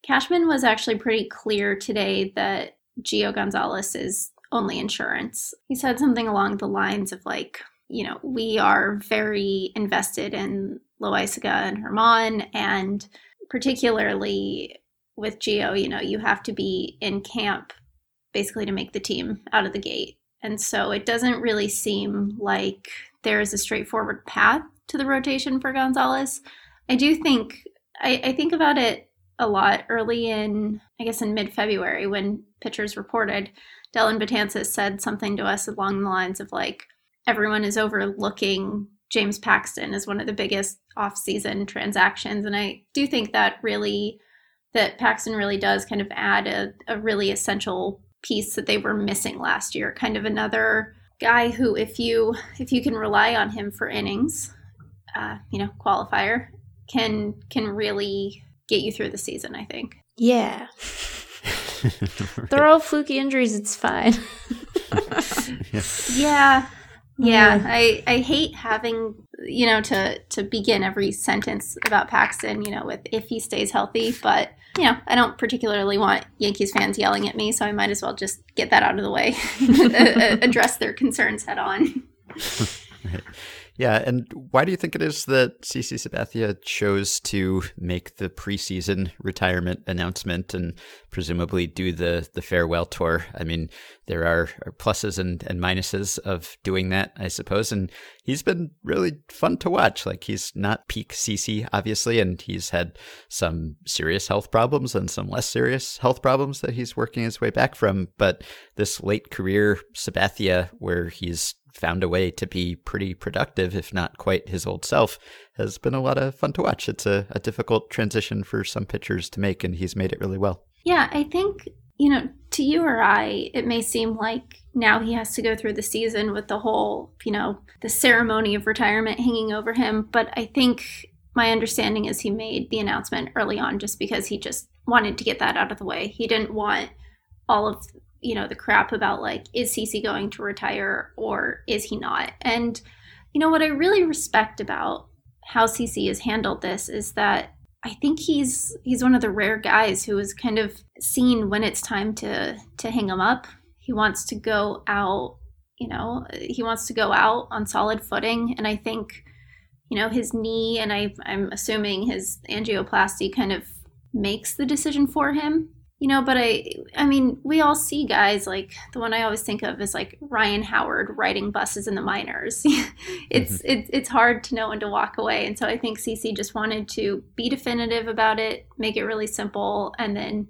Cashman was actually pretty clear today that Gio Gonzalez is only insurance. He said something along the lines of like, you know, we are very invested in Loaisiga and Germán, and particularly with Gio, you know, you have to be in camp basically to make the team out of the gate. And so it doesn't really seem like there is a straightforward path to the rotation for Gonzalez. I do think I, I think about it a lot early in I guess in mid February when pitchers reported. Dellin Betances said something to us along the lines of like everyone is overlooking James Paxton as one of the biggest off-season transactions, and I do think that really that Paxton really does kind of add a, a really essential piece that they were missing last year. Kind of another guy who, if you if you can rely on him for innings, uh, you know, qualifier, can can really get you through the season. I think. Yeah. They're all fluky injuries. It's fine. yeah. Yeah, I, I hate having you know to to begin every sentence about Paxton, you know, with if he stays healthy, but you know, I don't particularly want Yankees fans yelling at me, so I might as well just get that out of the way, address their concerns head on. right. Yeah, and why do you think it is that CC Sabathia chose to make the preseason retirement announcement and presumably do the the farewell tour? I mean, there are, pluses and, and minuses of doing that, I suppose, and he's been really fun to watch. Like he's not peak CC, obviously, and he's had some serious health problems and some less serious health problems that he's working his way back from. But this late career Sabathia, where he's found a way to be pretty productive, if not quite his old self, has been a lot of fun to watch. It's a, a difficult transition for some pitchers to make, and he's made it really well. Yeah, I think, you know, to you or I, it may seem like now he has to go through the season with the whole, you know, the ceremony of retirement hanging over him. But I think my understanding is he made the announcement early on just because he just wanted to get that out of the way. He didn't want all of you know the crap about like is CC going to retire or is he not? And you know what I really respect about how CC has handled this is that I think he's he's one of the rare guys who has kind of seen when it's time to to hang him up. He wants to go out, you know, he wants to go out on solid footing and I think you know his knee and I I'm assuming his angioplasty kind of makes the decision for him you know but i i mean we all see guys like the one i always think of is like ryan howard riding buses in the minors it's mm-hmm. it, it's hard to know when to walk away and so i think cc just wanted to be definitive about it make it really simple and then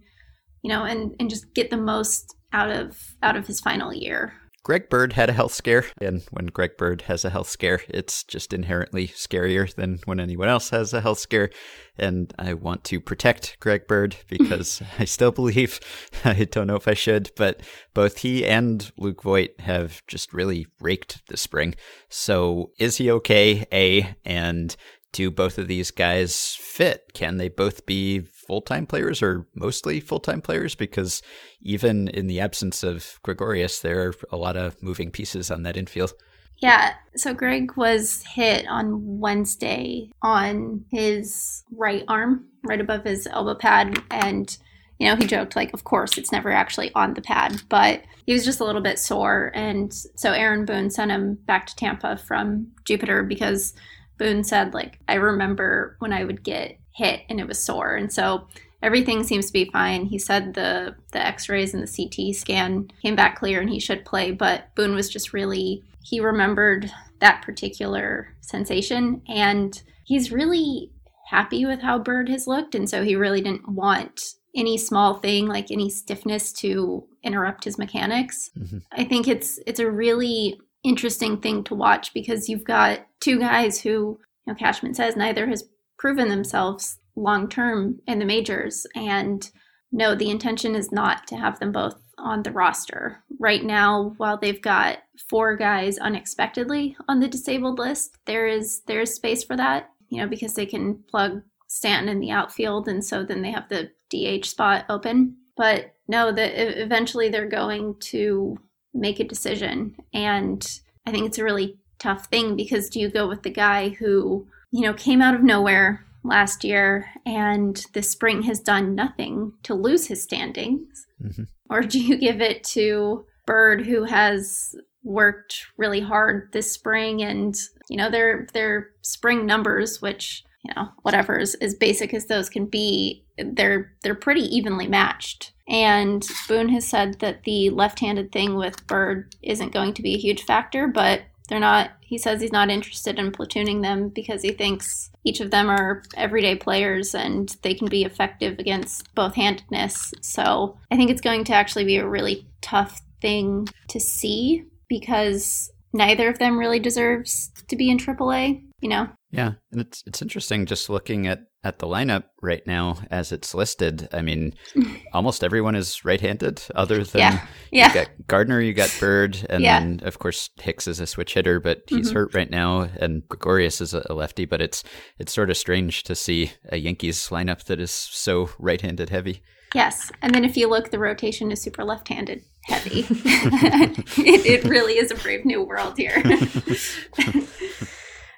you know and and just get the most out of out of his final year Greg Bird had a health scare, and when Greg Bird has a health scare, it's just inherently scarier than when anyone else has a health scare. And I want to protect Greg Bird because I still believe, I don't know if I should, but both he and Luke Voit have just really raked the spring. So is he okay? A, and do both of these guys fit? Can they both be full time players or mostly full time players? Because even in the absence of Gregorius, there are a lot of moving pieces on that infield. Yeah. So Greg was hit on Wednesday on his right arm, right above his elbow pad. And, you know, he joked, like, of course, it's never actually on the pad, but he was just a little bit sore. And so Aaron Boone sent him back to Tampa from Jupiter because Boone said, like, I remember when I would get hit and it was sore. And so everything seems to be fine. He said the the X-rays and the CT scan came back clear and he should play, but Boone was just really he remembered that particular sensation and he's really happy with how Bird has looked and so he really didn't want any small thing like any stiffness to interrupt his mechanics. Mm-hmm. I think it's it's a really interesting thing to watch because you've got two guys who, you know, Cashman says neither has proven themselves long term in the majors. And no, the intention is not to have them both on the roster. Right now, while they've got four guys unexpectedly on the disabled list, there is there's space for that, you know, because they can plug Stanton in the outfield and so then they have the DH spot open. But no, that eventually they're going to make a decision. And I think it's a really tough thing because do you go with the guy who, you know, came out of nowhere last year and this spring has done nothing to lose his standings? Mm-hmm. Or do you give it to Bird who has worked really hard this spring and you know their their spring numbers which you know whatever is as basic as those can be they're they're pretty evenly matched and Boone has said that the left-handed thing with Bird isn't going to be a huge factor, but they're not he says he's not interested in platooning them because he thinks each of them are everyday players and they can be effective against both handedness. So I think it's going to actually be a really tough thing to see because neither of them really deserves to be in AAA. You know, Yeah, and it's it's interesting just looking at at the lineup right now as it's listed. I mean, almost everyone is right-handed, other than yeah, yeah. you got Gardner, you got Bird, and Yeah. then of course Hicks is a switch hitter, but he's Mhm. hurt right now, and Gregorius is a, a lefty. But it's it's sort of strange to see a Yankees lineup that is so right-handed heavy. Yes, and then if you look, the rotation is super left-handed heavy. it, it really is a brave new world here.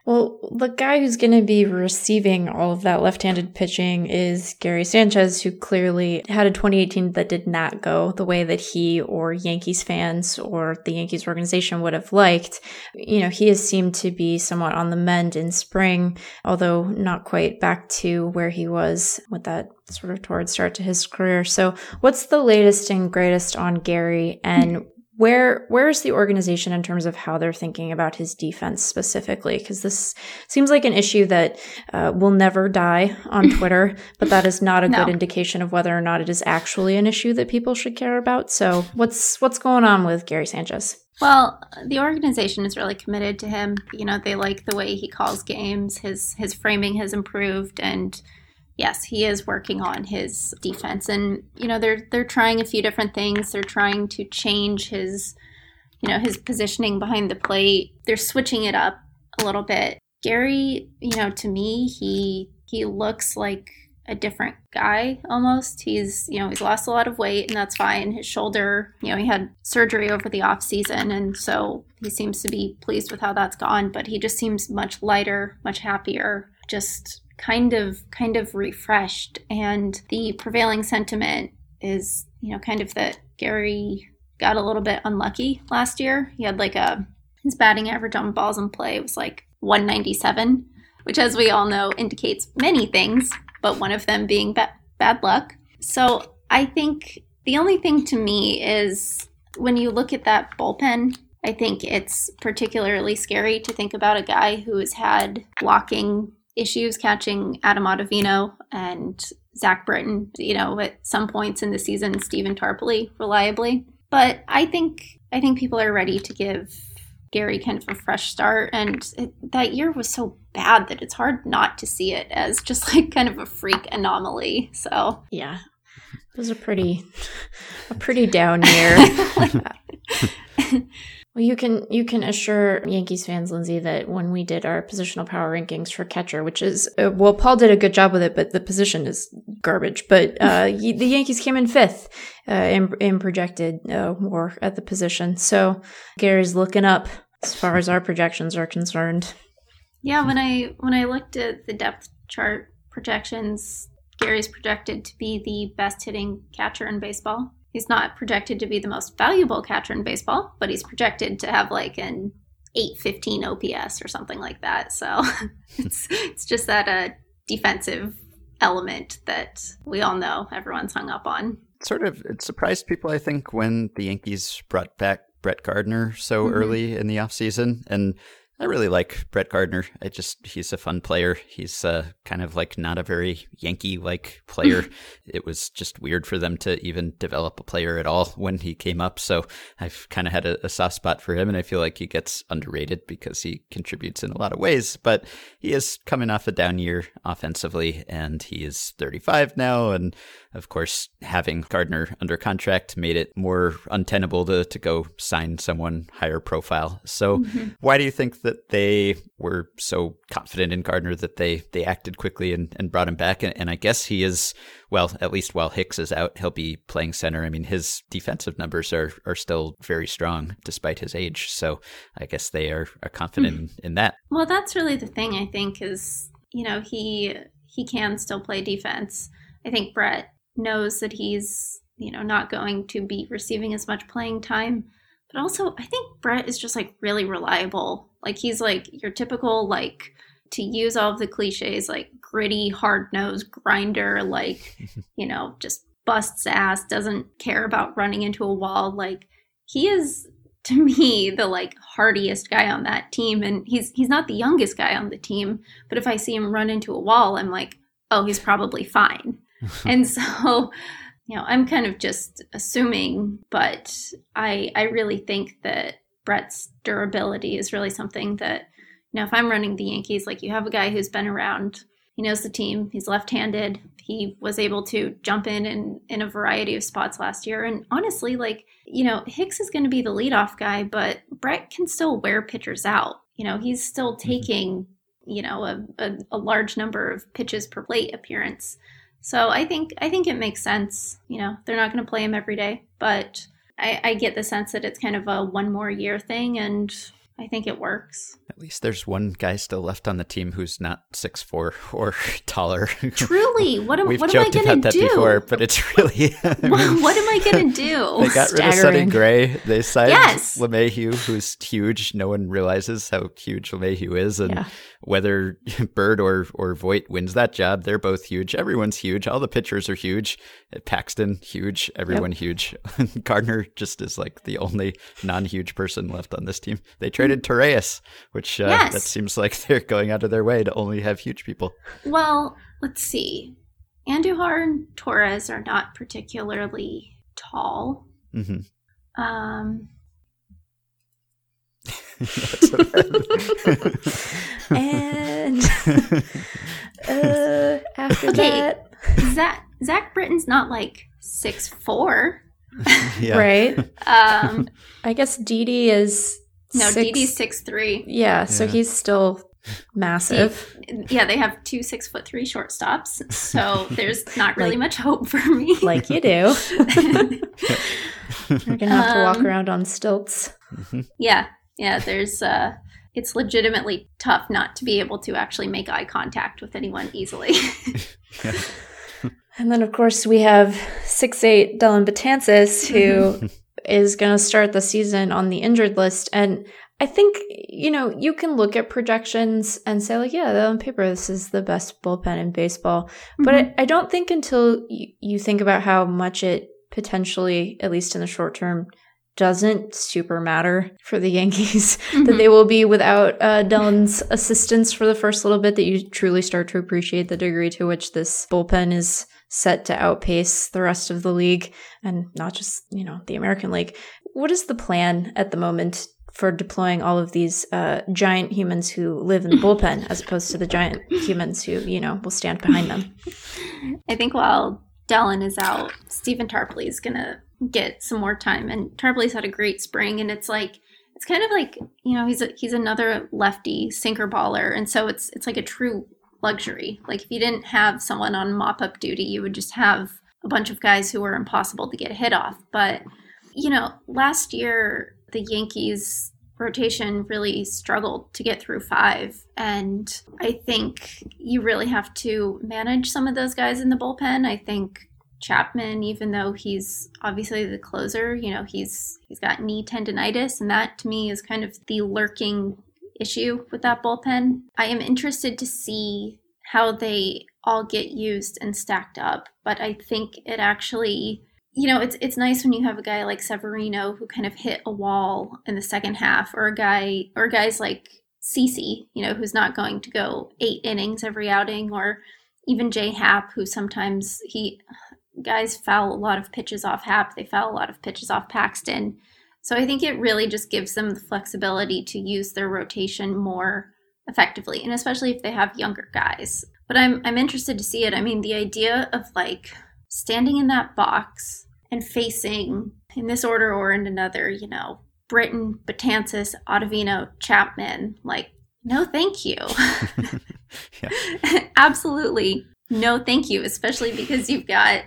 Well, the guy who's going to be receiving all of that left handed pitching is Gary Sanchez, who clearly had a 2018 that did not go the way that he or Yankees fans or the Yankees organization would have liked. You know, he has seemed to be somewhat on the mend in spring, although not quite back to where he was with that sort of torrid start to his career. So, what's the latest and greatest on Gary and where where's the organization in terms of how they're thinking about his defense specifically because this seems like an issue that uh, will never die on twitter but that is not a No. good indication of whether or not it is actually an issue that people should care about so what's what's going on with gary sanchez Well, the organization is really committed to him. You know, they like the way he calls games. His his framing has improved and yes, he is working on his defense and you know, they're they're trying a few different things. They're trying to change his you know, his positioning behind the plate. They're switching it up a little bit. Gary, you know, to me, he he looks like a different guy almost. He's, you know, he's lost a lot of weight and that's fine. His shoulder, you know, he had surgery over the off season and so he seems to be pleased with how that's gone, but he just seems much lighter, much happier, just kind of kind of refreshed and the prevailing sentiment is, you know, kind of that Gary got a little bit unlucky last year. He had like a his batting average on balls in play was like 197, which as we all know indicates many things, but one of them being ba- bad luck. So I think the only thing to me is when you look at that bullpen, I think it's particularly scary to think about a guy who has had blocking issues catching Adam Ottavino and Zach Britton, you know, at some points in the season, Stephen Tarpley reliably. But I think I think people are ready to give Gary kind of a fresh start. And it, that year was so bad that it's hard not to see it as just like kind of a freak anomaly. So yeah it was a pretty a pretty down year Well, you can you can assure Yankees fans, Lindsey, that when we did our positional power rankings for catcher, which is uh, well, Paul did a good job with it, but the position is garbage. But uh, the Yankees came in fifth uh, in, in projected uh, WAR at the position, so Gary's looking up as far as our projections are concerned. Yeah, when I when I looked at the depth chart projections, Gary's projected to be the best hitting catcher in baseball. He's not projected to be the most valuable catcher in baseball, but he's projected to have like an 815 OPS or something like that. So it's it's just that uh, defensive element that we all know everyone's hung up on. Sort of, it surprised people, I think, when the Yankees brought back Brett Gardner so Mhm. early in the offseason. And I really like Brett Gardner. I just, he's a fun player. He's uh, kind of like not a very Yankee like player. it was just weird for them to even develop a player at all when he came up. So I've kind of had a, a soft spot for him. And I feel like he gets underrated because he contributes in a lot of ways. But he is coming off a down year offensively and he is 35 now. And of course, having Gardner under contract made it more untenable to, to go sign someone higher profile. So, Mhm. why do you think that they were so confident in Gardner that they, they acted quickly and, and brought him back? And, and I guess he is, well, at least while Hicks is out, he'll be playing center. I mean, his defensive numbers are, are still very strong despite his age. So, I guess they are, are confident in, in that. Well, that's really the thing. I think is you know he he can still play defense. I think Brett knows that he's you know not going to be receiving as much playing time, but also I think Brett is just like really reliable. Like he's like your typical like to use all of the cliches like gritty, hard nosed grinder, like you know just busts ass, doesn't care about running into a wall. Like he is to me the like hardiest guy on that team and he's he's not the youngest guy on the team but if i see him run into a wall i'm like oh he's probably fine and so you know i'm kind of just assuming but i i really think that brett's durability is really something that you know, if I'm running the Yankees, like you have a guy who's been around, he knows the team, he's left handed, he was able to jump in, in in a variety of spots last year. And honestly, like, you know, Hicks is going to be the leadoff guy, but Brett can still wear pitchers out. You know, he's still mm-hmm. taking, you know, a, a, a large number of pitches per plate appearance. So I think I think it makes sense. You know, they're not going to play him every day, but I, I get the sense that it's kind of a one more year thing, and I think it works. At least there's one guy still left on the team who's not six four or taller. Truly, what am, We've what am I going to do? Before, but it's really. I mean, what am I going to do? They got Staggering. rid of Sonny Gray. They signed yes. LeMahieu, who's huge. No one realizes how huge LeMahieu is, and yeah. whether Bird or or Voit wins that job, they're both huge. Everyone's huge. All the pitchers are huge. Paxton huge. Everyone yep. huge. Gardner just is like the only non-huge person left on this team. They traded traded Torreyes, which uh, yes. that seems like they're going out of their way to only have huge people. Well, let's see. Andujar and Torres are not particularly tall. Mm-hmm. Um, and uh, after okay, that, Zach Zach Britton's not like six four, right? Um, I guess Didi is no, six, Didi's six three. Yeah, so yeah. he's still massive. He, yeah, they have two six foot three shortstops, so there's not really like, much hope for me. like you do. You're gonna have to walk um, around on stilts. Mm-hmm. Yeah, yeah. There's uh, it's legitimately tough not to be able to actually make eye contact with anyone easily. and then, of course, we have six eight Dellin Betances, who is going to start the season on the injured list. And I think, you know, you can look at projections and say, like, yeah, on paper, this is the best bullpen in baseball. Mm-hmm. But I, I, don't think until you, you think about how much it potentially, at least in the short term, doesn't super matter for the Yankees mm-hmm. that they will be without uh, Dellin's assistance for the first little bit that you truly start to appreciate the degree to which this bullpen is set to outpace the rest of the league and not just, you know, the American League. What is the plan at the moment for deploying all of these uh, giant humans who live in the bullpen as opposed to the giant humans who, you know, will stand behind them? I think while Dellin is out, Stephen Tarpley is going to get some more time. And Tarpley's had a great spring, and it's like, it's kind of like you know he's a, he's another lefty sinker baller, and so it's it's like a true luxury. Like if you didn't have someone on mop up duty, you would just have a bunch of guys who were impossible to get a hit off. But, you know, last year, the Yankees rotation really struggled to get through five. And I think you really have to manage some of those guys in the bullpen. I think Chapman, even though he's obviously the closer, you know, he's he's got knee tendonitis, and that to me is kind of the lurking issue with that bullpen. I am interested to see how they all get used and stacked up, but I think it actually you know, it's it's nice when you have a guy like Severino who kind of hit a wall in the second half, or a guy or guys like CC, you know, who's not going to go eight innings every outing, or even Jay Happ, who sometimes he guys foul a lot of pitches off Happ, they foul a lot of pitches off Paxton. So I think it really just gives them the flexibility to use their rotation more effectively, and especially if they have younger guys. But I'm I'm interested to see it. I mean, the idea of like standing in that box and facing in this order or in another, you know, Britton, Betances, Ottavino, Chapman, like, no thank you. Absolutely no thank you, especially because you've got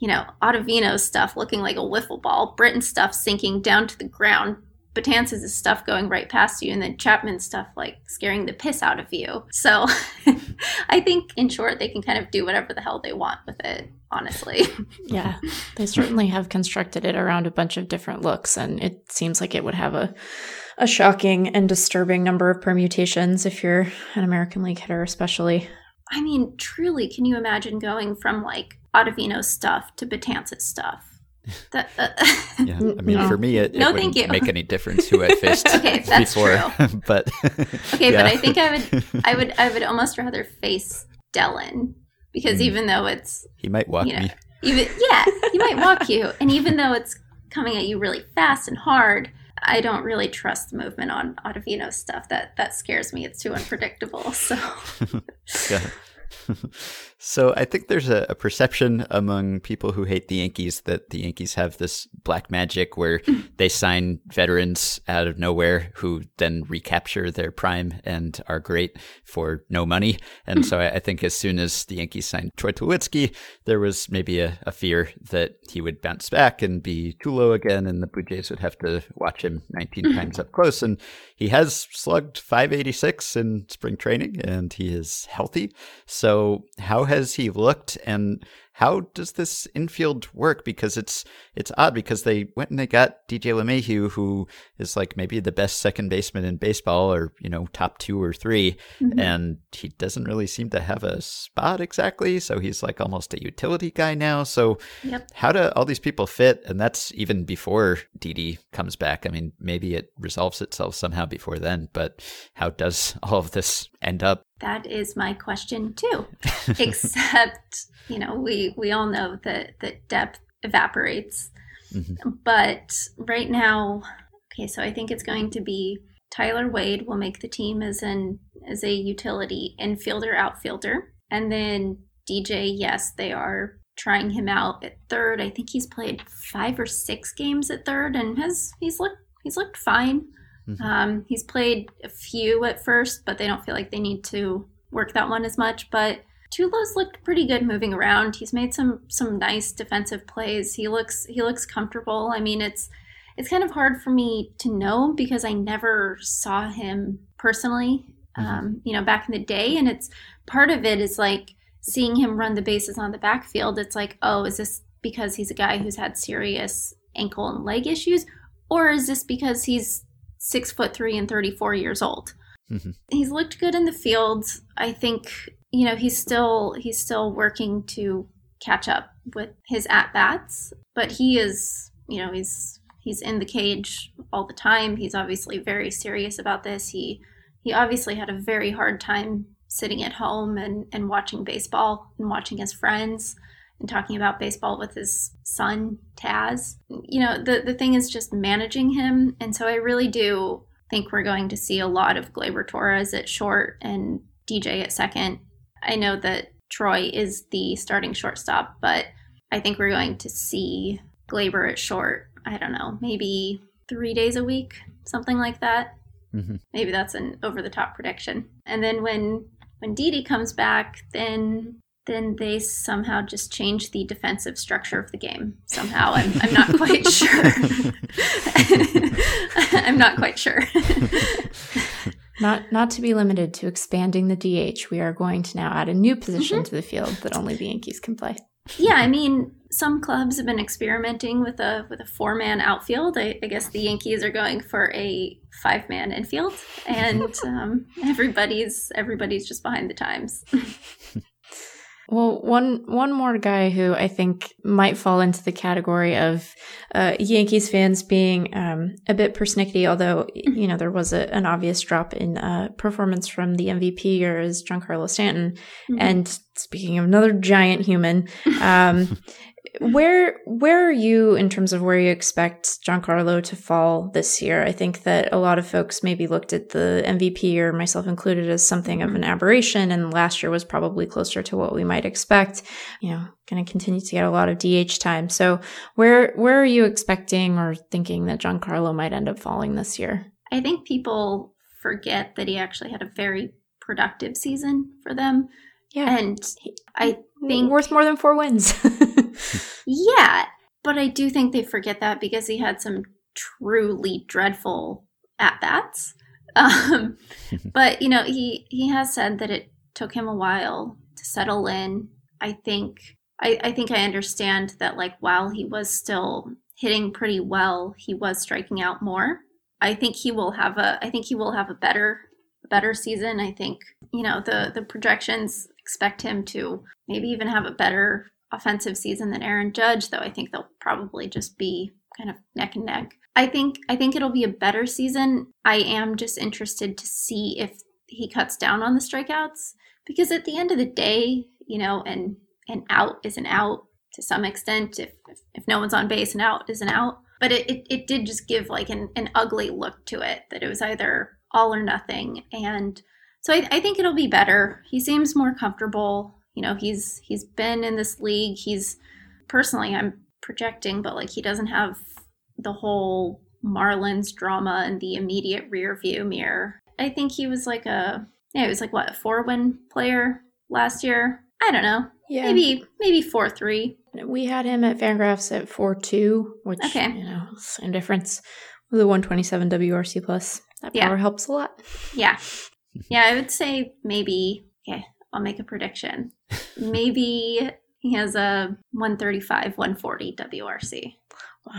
you know, Ottavino's stuff looking like a wiffle ball, Britton's stuff sinking down to the ground, Betances' stuff going right past you, and then Chapman's stuff like scaring the piss out of you. So I think, in short, they can kind of do whatever the hell they want with it, honestly. yeah, they certainly have constructed it around a bunch of different looks, and it seems like it would have a a shocking and disturbing number of permutations if you're an American League hitter, especially. I mean, truly, can you imagine going from like Ottavino stuff to Betances stuff. That, uh, yeah, I mean, no. for me, it, it no, wouldn't make any difference who I faced okay, that's before. True. but okay, yeah. but I think I would, I would, I would almost rather face Dellin because mm. even though it's he might walk you know, me, even yeah, he might walk you, and even though it's coming at you really fast and hard, I don't really trust the movement on Ottavino's stuff. That that scares me. It's too unpredictable. So yeah. so I think there's a, a, perception among people who hate the Yankees that the Yankees have this black magic where they sign veterans out of nowhere who then recapture their prime and are great for no money. And mm-hmm. so I, I think as soon as the Yankees signed Troy Tulowitzki, there was maybe a, a, fear that he would bounce back and be Tulo again, and the Blue Jays would have to watch him 19 mm-hmm. times up close. And he has slugged 586 in spring training, and he is healthy. So how has he looked and how does this infield work? Because it's it's odd because they went and they got DJ LeMahieu, who is like maybe the best second baseman in baseball, or you know top two or 3 mm-hmm. and he doesn't really seem to have a spot exactly. So he's like almost a utility guy now. So yep. how do all these people fit? And that's even before Didi comes back. I mean, maybe it resolves itself somehow before then, but how does all of this end up? That is my question too. Except, you know, we we all know that that depth evaporates. Mm-hmm. But right now, okay, so I think it's going to be Tyler Wade will make the team as an as a utility infielder outfielder, and then DJ. Yes, they are trying him out at third. I think he's played five or six games at third, and has he's looked he's looked fine. Mm-hmm. Um, he's played a few at first, but they don't feel like they need to work that one as much. But Tulo's looked pretty good moving around. He's made some some nice defensive plays. He looks he looks comfortable. I mean, it's it's kind of hard for me to know because I never saw him personally. Mm-hmm. Um, you know, back in the day, and it's part of it is like seeing him run the bases on the backfield. It's like, oh, is this because he's a guy who's had serious ankle and leg issues, or is this because he's six foot three and 34 years old. Mm-hmm. He's looked good in the field. I think, you know, he's still he's still working to catch up with his at bats, but he is, you know, he's he's in the cage all the time. He's obviously very serious about this. He he obviously had a very hard time sitting at home and, and watching baseball and watching his friends and talking about baseball with his son Taz. You know, the the thing is just managing him, and so I really do think we're going to see a lot of Gleyber Torres at short and DJ at second. I know that Troy is the starting shortstop, but I think we're going to see Glaber at short. I don't know, maybe three days a week, something like that. Mm-hmm. Maybe that's an over the top prediction. And then when when Didi comes back, then then they somehow just change the defensive structure of the game. Somehow, I'm, I'm not quite sure. I'm not quite sure. not not to be limited to expanding the DH, we are going to now add a new position mm-hmm. to the field that only the Yankees can play. Yeah, I mean, some clubs have been experimenting with a with a four man outfield. I, I, guess the Yankees are going for a five man infield, and um, everybody's everybody's just behind the times. Well, one one more guy who I think might fall into the category of uh, Yankees fans being um, a bit persnickety, although you know there was a, an obvious drop in uh, performance from the MVP year is Giancarlo Stanton. Mm-hmm. And speaking of another giant human, um, where where are you in terms of where you expect Giancarlo to fall this year? I think that a lot of folks maybe looked at the MVP or myself included as something of an aberration, and last year was probably closer to what we might expect. You know, going to continue to get a lot of DH time. So where where are you expecting or thinking that Giancarlo might end up falling this year? I think people forget that he actually had a very productive season for them. Yeah. And I think worth more than four wins. yeah. But I do think they forget that because he had some truly dreadful at bats. Um, but you know, he he has said that it took him a while to settle in. I think I, I think I understand that like while he was still hitting pretty well, he was striking out more. I think he will have a I think he will have a better better season. I think, you know, the the projections expect him to maybe even have a better offensive season than Aaron Judge, though I think they'll probably just be kind of neck and neck. I think I think it'll be a better season. I am just interested to see if he cuts down on the strikeouts because at the end of the day, you know, and an out is an out. to some extent if, if, no one's on base and out is an out. But it, it, it did just give like an, an ugly look to it that it was either all or nothing. And so I, I think it'll be better. He seems more comfortable. You know, he's he's been in this league. He's personally I'm projecting, but like he doesn't have the whole Marlins drama and the immediate rear view mirror. I think he was like a yeah, he was like what, a four win player last year? I don't know. Yeah. Maybe maybe four three. We had him at Fangraphs at 4 2, which, Okay. you know, same difference with a 127 WRC plus. That Yeah. power helps a lot. Yeah. Yeah, I would say maybe okay, I'll make a prediction. Maybe he has a 135, 140 WRC.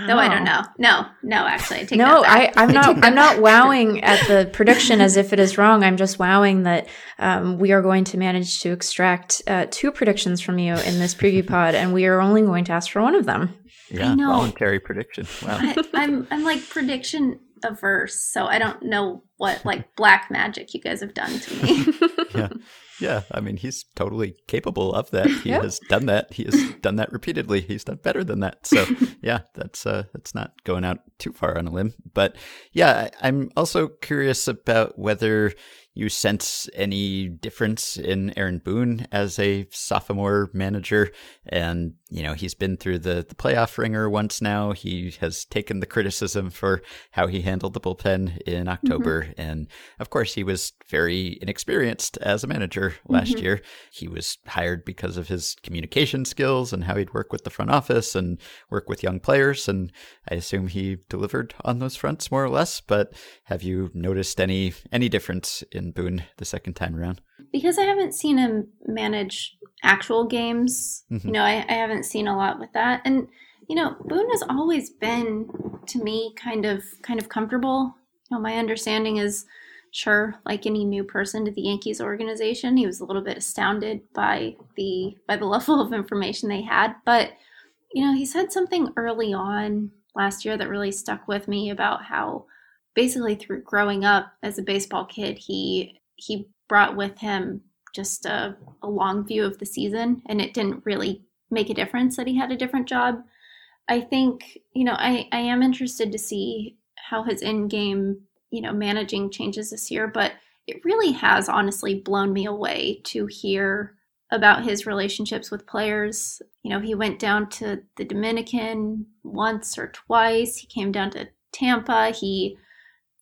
Though I don't know. No, no, actually, I take no, that back. I, I'm not. that I'm not wowing at the prediction as if it is wrong. I'm just wowing that um, we are going to manage to extract uh, two predictions from you in this preview pod, and we are only going to ask for one of them. Yeah, know. voluntary prediction. Wow. I, I'm I'm like prediction averse, so I don't know what like black magic you guys have done to me. yeah. Yeah, I mean, he's totally capable of that. He Yep. has done that. He has done that repeatedly. He's done better than that. So, yeah, that's uh, that's not going out too far on a limb. But yeah, I- I'm also curious about whether you sense any difference in Aaron Boone as a sophomore manager. And, you know, he's been through the, the playoff ringer once now. He has taken the criticism for how he handled the bullpen in October. And of course, he was very inexperienced as a manager last Mhm. year. He was hired because of his communication skills and how he'd work with the front office and work with young players. And I assume he delivered on those fronts more or less. But have you noticed any any difference in Boone the second time around? because I haven't seen him manage actual games, Mhm. you know, I, I haven't seen a lot with that. And, you know, Boone has always been to me kind of kind of comfortable. Know, my understanding is sure, like any new person to the Yankees organization, he was a little bit astounded by the by the level of information they had. But, you know, he said something early on last year that really stuck with me about how basically through growing up as a baseball kid, he he brought with him just a, a long view of the season, and it didn't really make a difference that he had a different job. I think you know I I am interested to see how his in game you know managing changes this year, but it really has honestly blown me away to hear about his relationships with players. You know, he went down to the Dominican once or twice. He came down to Tampa. He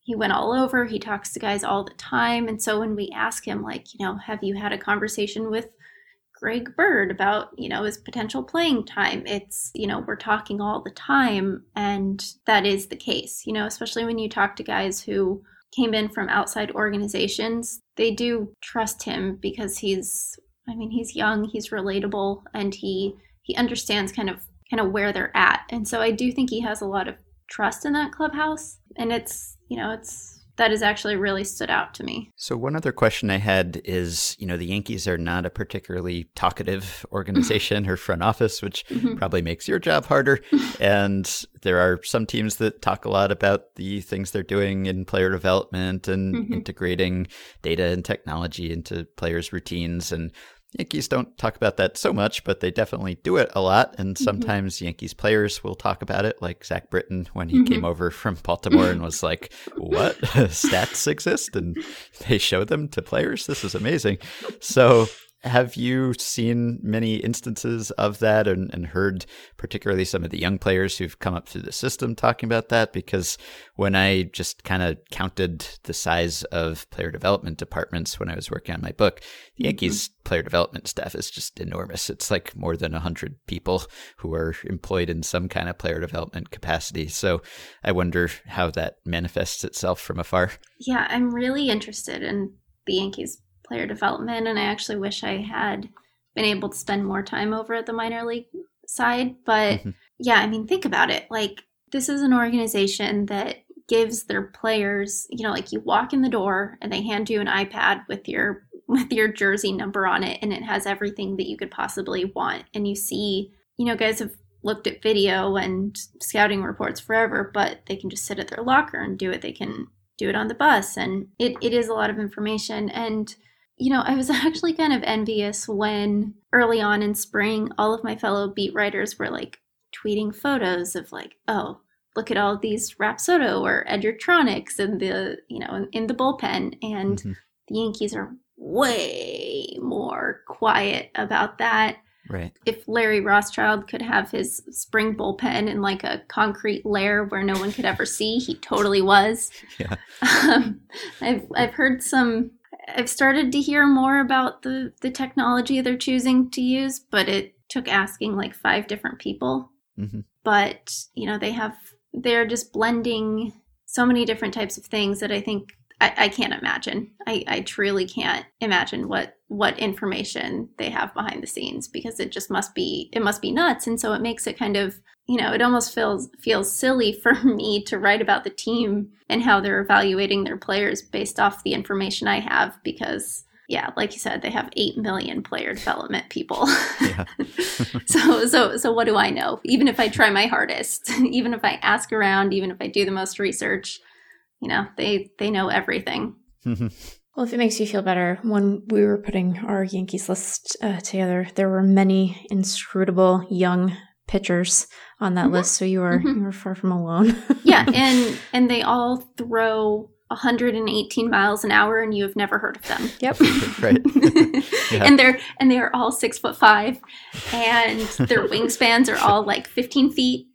he went all over. He talks to guys all the time. And so when we ask him, like, you know, have you had a conversation with Greg Bird about, you know, his potential playing time? It's, you know, we're talking all the time. And that is the case, you know, especially when you talk to guys who came in from outside organizations. They do trust him because he's, I mean, he's young, he's relatable, and he, he understands kind of kind of where they're at. And so I do think he has a lot of trust in that clubhouse. And it's, you know, it's that has actually really stood out to me. So one other question I had is, you know, the Yankees are not a particularly talkative organization or front office, which Mhm. probably makes your job harder. and there are some teams that talk a lot about the things they're doing in player development and Mhm. integrating data and technology into players' routines and Yankees don't talk about that so much, but they definitely do it a lot. And sometimes Yankees players will talk about it, like Zach Britton when he Mhm. came over from Baltimore and was like, What? Stats exist? And they show them to players? This is amazing. So, have you seen many instances of that and, and heard particularly some of the young players who've come up through the system talking about that? Because when I just kind of counted the size of player development departments when I was working on my book, the mm-hmm. Yankees player development staff is just enormous. It's like more than 100 people who are employed in some kind of player development capacity. So I wonder how that manifests itself from afar. Yeah, I'm really interested in the Yankees player development, and I actually wish I had been able to spend more time over at the minor league side. But Mhm. yeah, I mean, think about it. Like, this is an organization that gives their players, you know, like you walk in the door and they hand you an iPad with your with your jersey number on it and it has everything that you could possibly want and you see, you know, guys have looked at video and scouting reports forever, but they can just sit at their locker and do it. They can do it on the bus and it, it is a lot of information and you know, I was actually kind of envious when early on in spring, all of my fellow beat writers were like tweeting photos of like, oh, look at all these Rapsodo or Edgertronics in the, you know, in, in the bullpen. And mm-hmm. the Yankees are way more quiet about that. Right. If Larry Rothschild could have his spring bullpen in like a concrete lair where no one could ever see, he totally was. Yeah. Um, I've I've heard some. I've started to hear more about the the technology they're choosing to use, but it took asking like five different people. Mm-hmm. But you know they have they're just blending so many different types of things that I think I, I can't imagine. I, I truly can't imagine what what information they have behind the scenes because it just must be it must be nuts. And so it makes it kind of you know it almost feels feels silly for me to write about the team and how they're evaluating their players based off the information I have because yeah, like you said, they have eight million player development people. so so so what do I know? Even if I try my hardest, even if I ask around, even if I do the most research, you know, they they know everything. Well, if it makes you feel better, when we were putting our Yankees list uh, together, there were many inscrutable young pitchers on that mm-hmm. list, so you were mm-hmm. you were far from alone. yeah, and and they all throw 118 miles an hour and you have never heard of them. Yep. right. yeah. And they're and they are all six foot five and their wingspans are all like 15 feet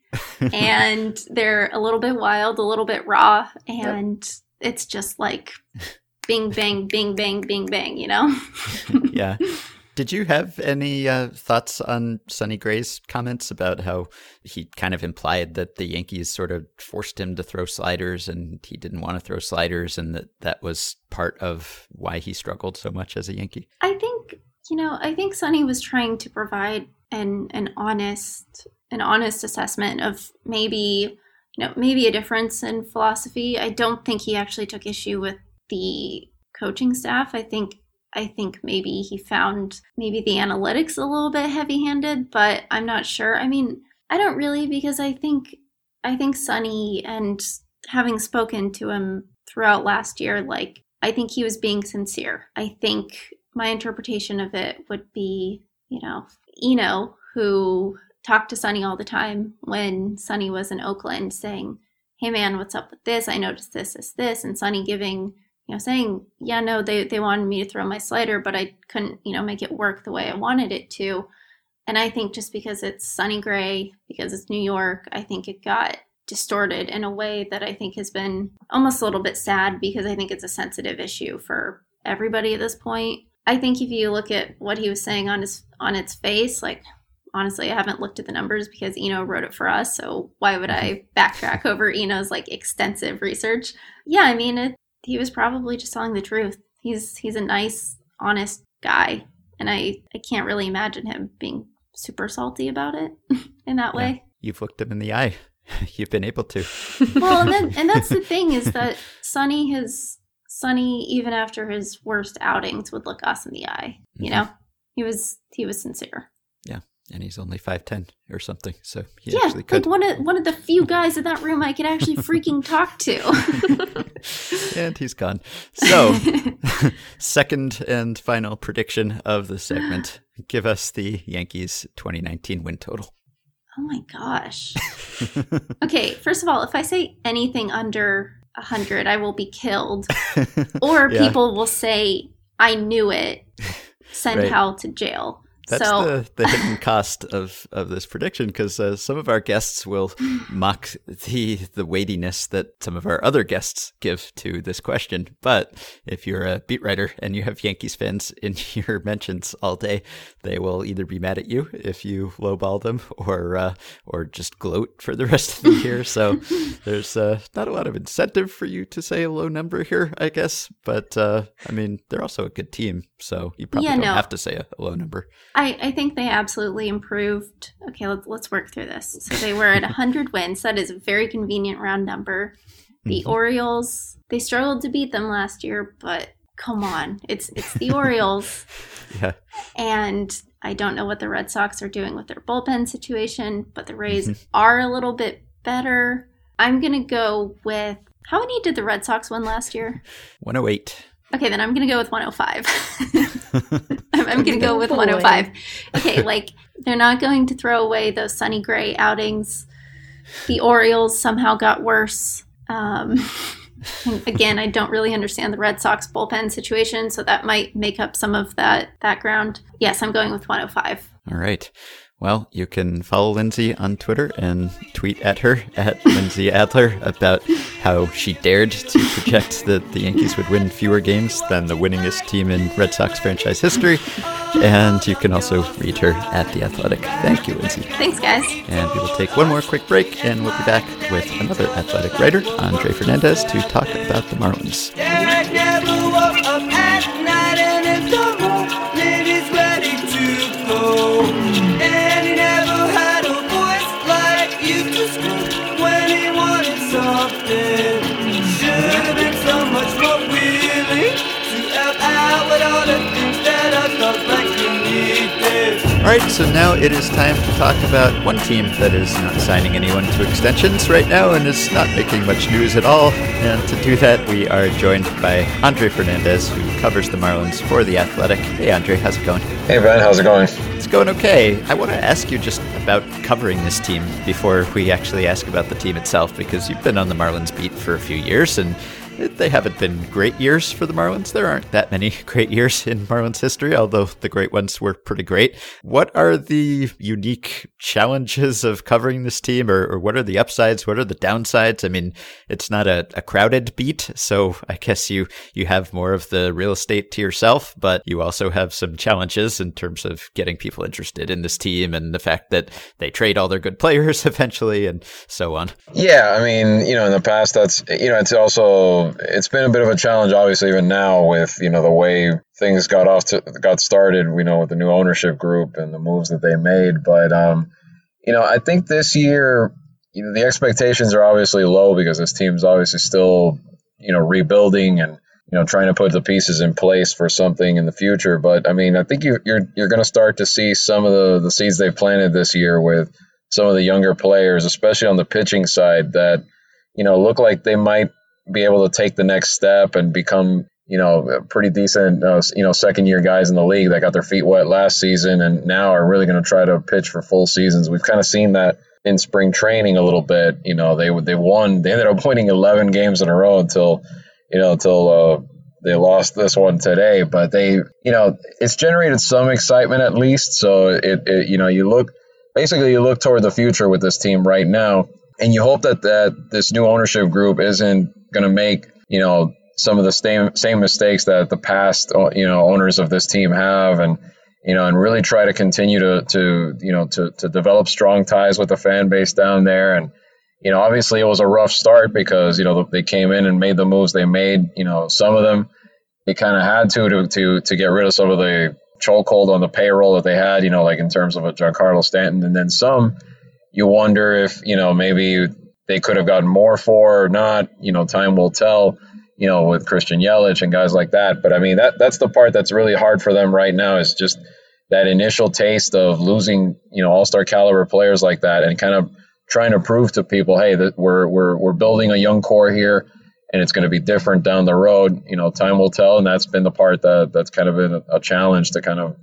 and they're a little bit wild, a little bit raw, and yep. it's just like bing bang, bing bang, bing bang, you know? yeah. Did you have any uh, thoughts on Sonny Gray's comments about how he kind of implied that the Yankees sort of forced him to throw sliders and he didn't want to throw sliders and that that was part of why he struggled so much as a Yankee? I think, you know, I think Sonny was trying to provide an an honest an honest assessment of maybe you know maybe a difference in philosophy. I don't think he actually took issue with the coaching staff. I think I think maybe he found maybe the analytics a little bit heavy-handed, but I'm not sure. I mean, I don't really because I think I think Sonny and having spoken to him throughout last year, like I think he was being sincere. I think my interpretation of it would be, you know, Eno, who talked to Sonny all the time when Sonny was in Oakland saying, Hey man, what's up with this? I noticed this, this, this. And Sonny giving, you know, saying, Yeah, no, they, they wanted me to throw my slider, but I couldn't, you know, make it work the way I wanted it to. And I think just because it's Sonny Gray, because it's New York, I think it got distorted in a way that I think has been almost a little bit sad because I think it's a sensitive issue for everybody at this point. I think if you look at what he was saying on his on its face, like honestly, I haven't looked at the numbers because Eno wrote it for us. So why would I backtrack over Eno's like extensive research? Yeah, I mean, it, he was probably just telling the truth. He's he's a nice, honest guy, and I I can't really imagine him being super salty about it in that way. you've looked him in the eye. You've been able to. well, and then, and that's the thing is that Sonny has Sonny even after his worst outings would look us in the eye. You mm-hmm. know, he was he was sincere and he's only five ten or something. So he yeah, actually could. like one of one of the few guys in that room I could actually freaking talk to. and he's gone. So, second and final prediction of the segment: give us the Yankees 2019 win total. Oh my gosh. okay, first of all, if I say anything under hundred, I will be killed, or yeah. people will say I knew it. Send right. Hal to jail. That's so. the, the hidden cost of, of this prediction because uh, some of our guests will mock the the weightiness that some of our other guests give to this question. But if you're a beat writer and you have Yankees fans in your mentions all day, they will either be mad at you if you lowball them or uh, or just gloat for the rest of the year. So there's uh, not a lot of incentive for you to say a low number here, I guess. But uh, I mean, they're also a good team, so you probably yeah, don't no. have to say a, a low number. I, I think they absolutely improved. Okay, let's let's work through this. So they were at 100 wins. That is a very convenient round number. The mm-hmm. Orioles, they struggled to beat them last year, but come on, it's it's the Orioles. yeah. And I don't know what the Red Sox are doing with their bullpen situation, but the Rays mm-hmm. are a little bit better. I'm gonna go with how many did the Red Sox win last year? 108. Okay, then I'm going to go with 105. I'm, I'm going to go with 105. Okay, like they're not going to throw away those Sonny Gray outings. The Orioles somehow got worse. Um, again, I don't really understand the Red Sox bullpen situation, so that might make up some of that background. Yes, I'm going with 105. All right. Well, you can follow Lindsey on Twitter and tweet at her at Lindsey Adler about how she dared to project that the Yankees would win fewer games than the winningest team in Red Sox franchise history. And you can also read her at The Athletic. Thank you, Lindsey. Thanks, guys. And we will take one more quick break, and we'll be back with another athletic writer, Andre Fernandez, to talk about the Marlins. All right, so now it is time to talk about one team that is not signing anyone to extensions right now and is not making much news at all. And to do that, we are joined by Andre Fernandez, who covers the Marlins for The Athletic. Hey, Andre, how's it going? Hey, Ben, how's it going? It's going okay. I want to ask you just about covering this team before we actually ask about the team itself, because you've been on the Marlins beat for a few years and they haven't been great years for the Marlins. There aren't that many great years in Marlins history, although the great ones were pretty great. What are the unique challenges of covering this team, or, or what are the upsides? What are the downsides? I mean, it's not a, a crowded beat, so I guess you you have more of the real estate to yourself, but you also have some challenges in terms of getting people interested in this team and the fact that they trade all their good players eventually and so on. Yeah, I mean, you know, in the past, that's you know, it's also it's been a bit of a challenge, obviously, even now with you know the way things got off to got started. We know with the new ownership group and the moves that they made, but um, you know, I think this year, you know, the expectations are obviously low because this team's obviously still you know rebuilding and you know trying to put the pieces in place for something in the future. But I mean, I think you, you're you're going to start to see some of the the seeds they've planted this year with some of the younger players, especially on the pitching side, that you know look like they might be able to take the next step and become you know pretty decent uh, you know second year guys in the league that got their feet wet last season and now are really going to try to pitch for full seasons. We've kind of seen that in spring training a little bit. You know they they won they ended up winning 11 games in a row until you know until uh, they lost this one today. But they you know it's generated some excitement at least. So it, it you know you look basically you look toward the future with this team right now and you hope that that this new ownership group isn't going to make you know some of the same same mistakes that the past uh, you know owners of this team have and you know and really try to continue to to you know to to develop strong ties with the fan base down there. And you know obviously it was a rough start because you know they came in and made the moves they made you know some of them they kind of had to to to to get rid of some of the chokehold on the payroll that they had you know like in terms of a Giancarlo Stanton and then some you wonder if you know maybe they could have gotten more for or not. You know, time will tell. You know, with Christian Yelich and guys like that. But I mean, that that's the part that's really hard for them right now is just that initial taste of losing, you know, all star caliber players like that, and kind of trying to prove to people, hey, that we're we're we're building a young core here, and it's going to be different down the road. You know, time will tell, and that's been the part that that's kind of been a, a challenge to kind of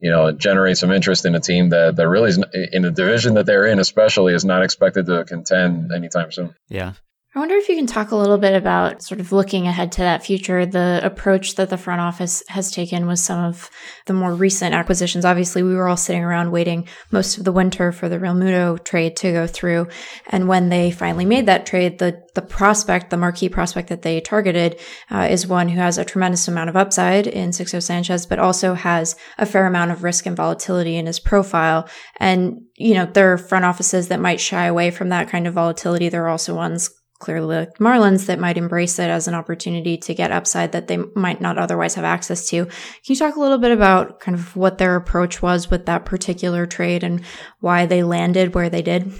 you know, generate some interest in a team that, that really is in the division that they're in, especially is not expected to contend anytime soon. Yeah. I wonder if you can talk a little bit about sort of looking ahead to that future, the approach that the front office has taken with some of the more recent acquisitions. Obviously, we were all sitting around waiting most of the winter for the Realmuto trade to go through. And when they finally made that trade, the, the prospect, the marquee prospect that they targeted, uh, is one who has a tremendous amount of upside in Sixto Sanchez, but also has a fair amount of risk and volatility in his profile. And, you know, there are front offices that might shy away from that kind of volatility. There are also ones clearly like Marlins that might embrace it as an opportunity to get upside that they might not otherwise have access to. Can you talk a little bit about kind of what their approach was with that particular trade and why they landed where they did?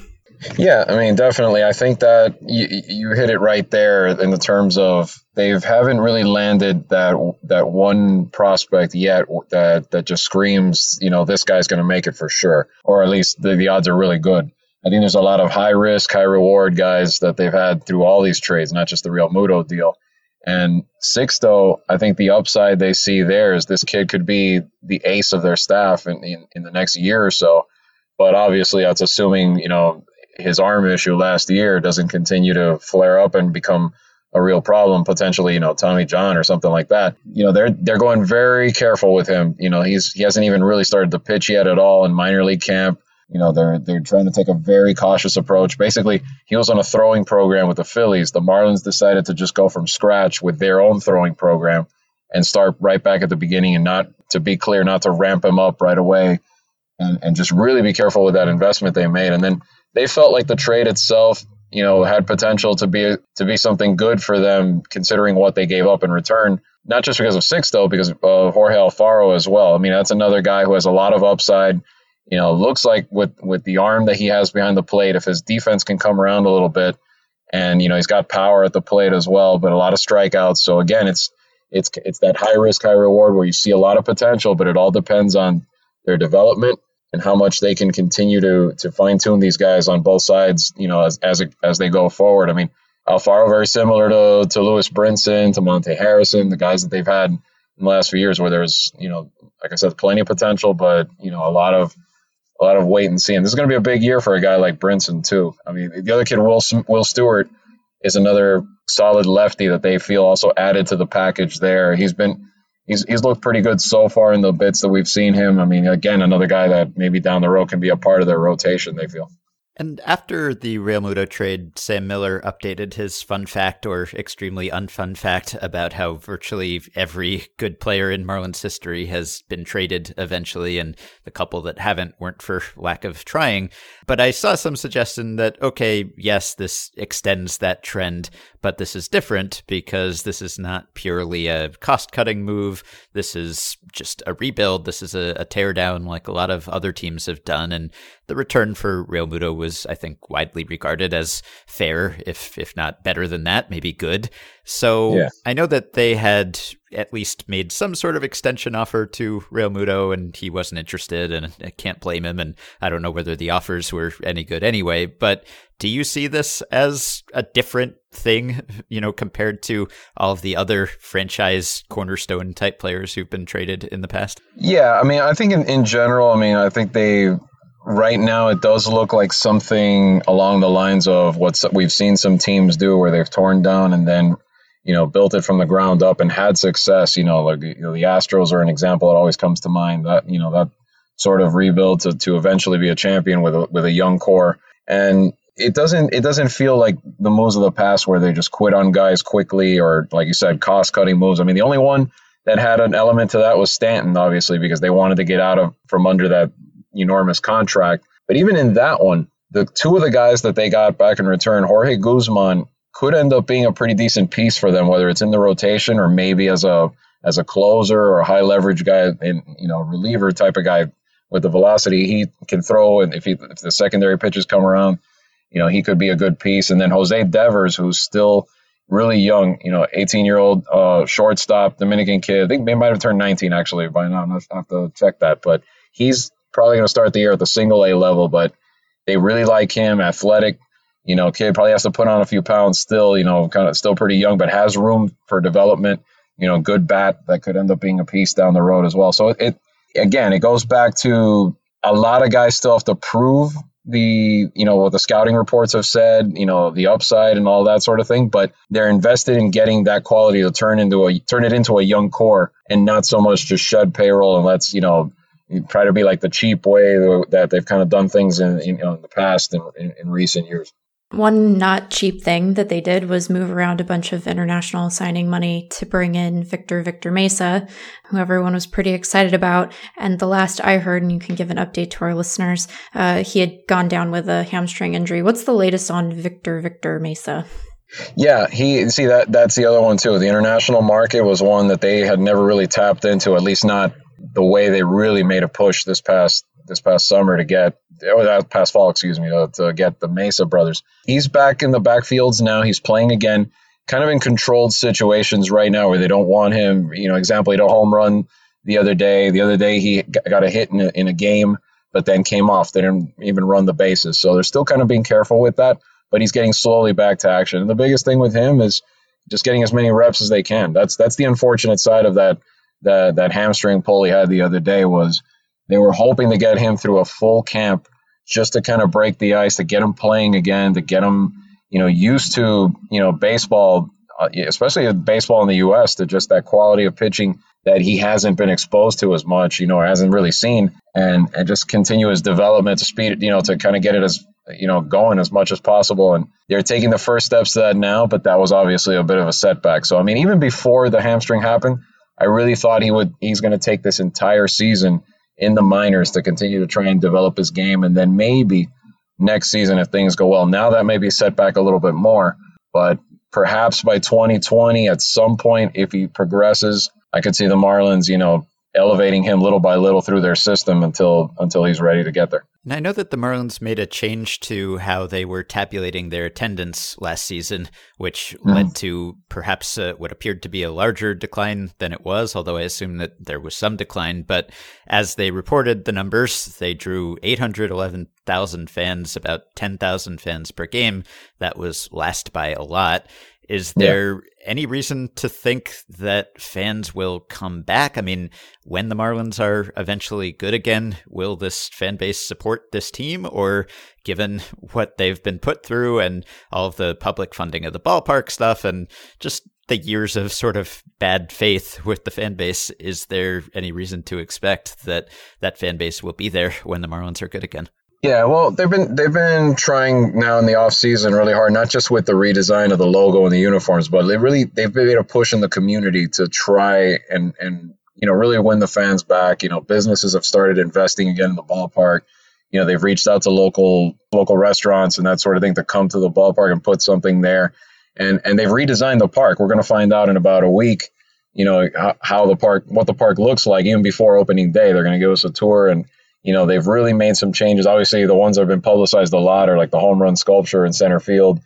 Yeah, I mean, definitely. I think that you, you hit it right there in the terms of they haven't really landed that that one prospect yet that that just screams, you know, this guy's going to make it for sure, or at least the, the odds are really good. I think there's a lot of high risk, high reward guys that they've had through all these trades, not just the Realmuto deal. And Sixto, I think the upside they see there is this kid could be the ace of their staff in, in, in the next year or so. But obviously, that's assuming, you know, his arm issue last year doesn't continue to flare up and become a real problem, potentially, you know, Tommy John or something like that. You know, they're they're going very careful with him. You know, he's he hasn't even really started to pitch yet at all in minor league camp. You know, they're they're trying to take a very cautious approach. Basically, he was on a throwing program with the Phillies. The Marlins decided to just go from scratch with their own throwing program and start right back at the beginning and not to be clear, not to ramp him up right away and, and just really be careful with that investment they made. And then they felt like the trade itself, you know, had potential to be to be something good for them considering what they gave up in return. Not just because of Sixto, because of uh, Jorge Alfaro as well. I mean, that's another guy who has a lot of upside you know, looks like with with the arm that he has behind the plate, if his defense can come around a little bit, and you know he's got power at the plate as well, but a lot of strikeouts. So again, it's it's it's that high risk, high reward where you see a lot of potential, but it all depends on their development and how much they can continue to to fine tune these guys on both sides. You know, as as as they go forward. I mean, Alfaro very similar to to Lewis Brinson, to Monte Harrison, the guys that they've had in the last few years, where there's you know, like I said, plenty of potential, but you know, a lot of a lot of wait and see. And this is going to be a big year for a guy like Brinson too. I mean, the other kid, Will Will Stewart, is another solid lefty that they feel also added to the package there. He's been he's he's looked pretty good so far in the bits that we've seen him. I mean, again, another guy that maybe down the road can be a part of their rotation. They feel. And after the Realmuto trade, Sam Miller updated his fun fact or extremely unfun fact about how virtually every good player in Marlins history has been traded eventually, and the couple that haven't weren't for lack of trying. But I saw some suggestion that, okay, yes, this extends that trend, but this is different because this is not purely a cost cutting move. This is just a rebuild. This is a, a teardown like a lot of other teams have done. And the return for Realmuto was, I think, widely regarded as fair, if if not better than that, maybe good. So yeah. I know that they had at least made some sort of extension offer to Realmuto, and he wasn't interested, and I can't blame him. And I don't know whether the offers were any good anyway. But do you see this as a different thing, you know, compared to all of the other franchise cornerstone type players who've been traded in the past? Yeah, I mean, I think in, in general, I mean, I think they right now it does look like something along the lines of what we've seen some teams do where they've torn down and then you know built it from the ground up and had success. You know like you know, the astros are an example. That always comes to mind that you know that sort of rebuild to, to eventually be a champion with a, with a young core. And it doesn't it doesn't feel like the moves of the past where they just quit on guys quickly or like you said cost cutting moves i mean the only one that had an element to that was stanton obviously because they wanted to get out of from under that enormous contract. But even in that one, the two of the guys that they got back in return, Jorge Guzman, could end up being a pretty decent piece for them, whether it's in the rotation or maybe as a as a closer or a high leverage guy, in you know reliever type of guy with the velocity he can throw, and if he if the secondary pitches come around, you know he could be a good piece. And then Jose Devers, who's still really young, you know, 18 year old uh, shortstop, Dominican kid. I think they might have turned 19 actually by now. I have to check that, but he's probably going to start the year at the single A level, but they really like him, athletic. You know, kid probably has to put on a few pounds still, you know, kind of still pretty young, but has room for development. You know, good bat that could end up being a piece down the road as well. So it, it again, it goes back to a lot of guys still have to prove the you know what the scouting reports have said you know the upside and all that sort of thing but they're invested in getting that quality to turn into a turn it into a young core and not so much just shed payroll and let's you know try to be like the cheap way that they've kind of done things in, you know, in the past and in, in recent years. One not cheap thing that they did was move around a bunch of international signing money to bring in Victor Victor Mesa, who everyone was pretty excited about. And the last I heard, and you can give an update to our listeners, uh, he had gone down with a hamstring injury. What's the latest on Victor Victor Mesa? Yeah, he see that that's the other one too. The international market was one that they had never really tapped into, at least not the way they really made a push this past this past summer to get or that past fall, excuse me, to, to get the Mesa brothers. He's back in the backfields now. He's playing again, kind of in controlled situations right now where they don't want him. You know, example, he had a home run the other day. The other day he got a hit in a, in a game, but then came off. They didn't even run the bases, so they're still kind of being careful with that. But he's getting slowly back to action. And the biggest thing with him is just getting as many reps as they can. That's that's the unfortunate side of that that that hamstring pull he had the other day was they were hoping to get him through a full camp just to kind of break the ice, to get him playing again, to get him, you know, used to, you know, baseball, uh, especially baseball in the U.S., to just that quality of pitching that he hasn't been exposed to as much, you know, or hasn't really seen, and and just continue his development to speed, you know, to kind of get it as you know going as much as possible. And they're taking the first steps to that now, but that was obviously a bit of a setback. So I mean, even before the hamstring happened, I really thought he would he's going to take this entire season in the minors to continue to try and develop his game, and then maybe next season if things go well. Now that may be set back a little bit more, but perhaps by 2020 at some point if he progresses I could see the Marlins, you know, elevating him little by little through their system until until he's ready to get there. And I know that the Marlins made a change to how they were tabulating their attendance last season, which mm. led to perhaps uh, what appeared to be a larger decline than it was, although I assume that there was some decline. But as they reported the numbers, they drew 811,000 fans, about 10,000 fans per game. That was last by a lot. Is there yeah. any reason to think that fans will come back? I mean, when the Marlins are eventually good again, will this fan base support this team? Or given what they've been put through and all of the public funding of the ballpark stuff and just the years of sort of bad faith with the fan base, is there any reason to expect that that fan base will be there when the Marlins are good again? Yeah, well, they've been they've been trying now in the off season really hard, not just with the redesign of the logo and the uniforms, but they really they've made a push in the community to try and and you know really win the fans back. You know, businesses have started investing again in the ballpark. You know, they've reached out to local local restaurants and that sort of thing to come to the ballpark and put something there, and and they've redesigned the park. We're going to find out in about a week. You know how, how the park, what the park looks like, even before opening day. They're going to give us a tour and you know, they've really made some changes. Obviously, the ones that have been publicized a lot are like the home run sculpture in center field.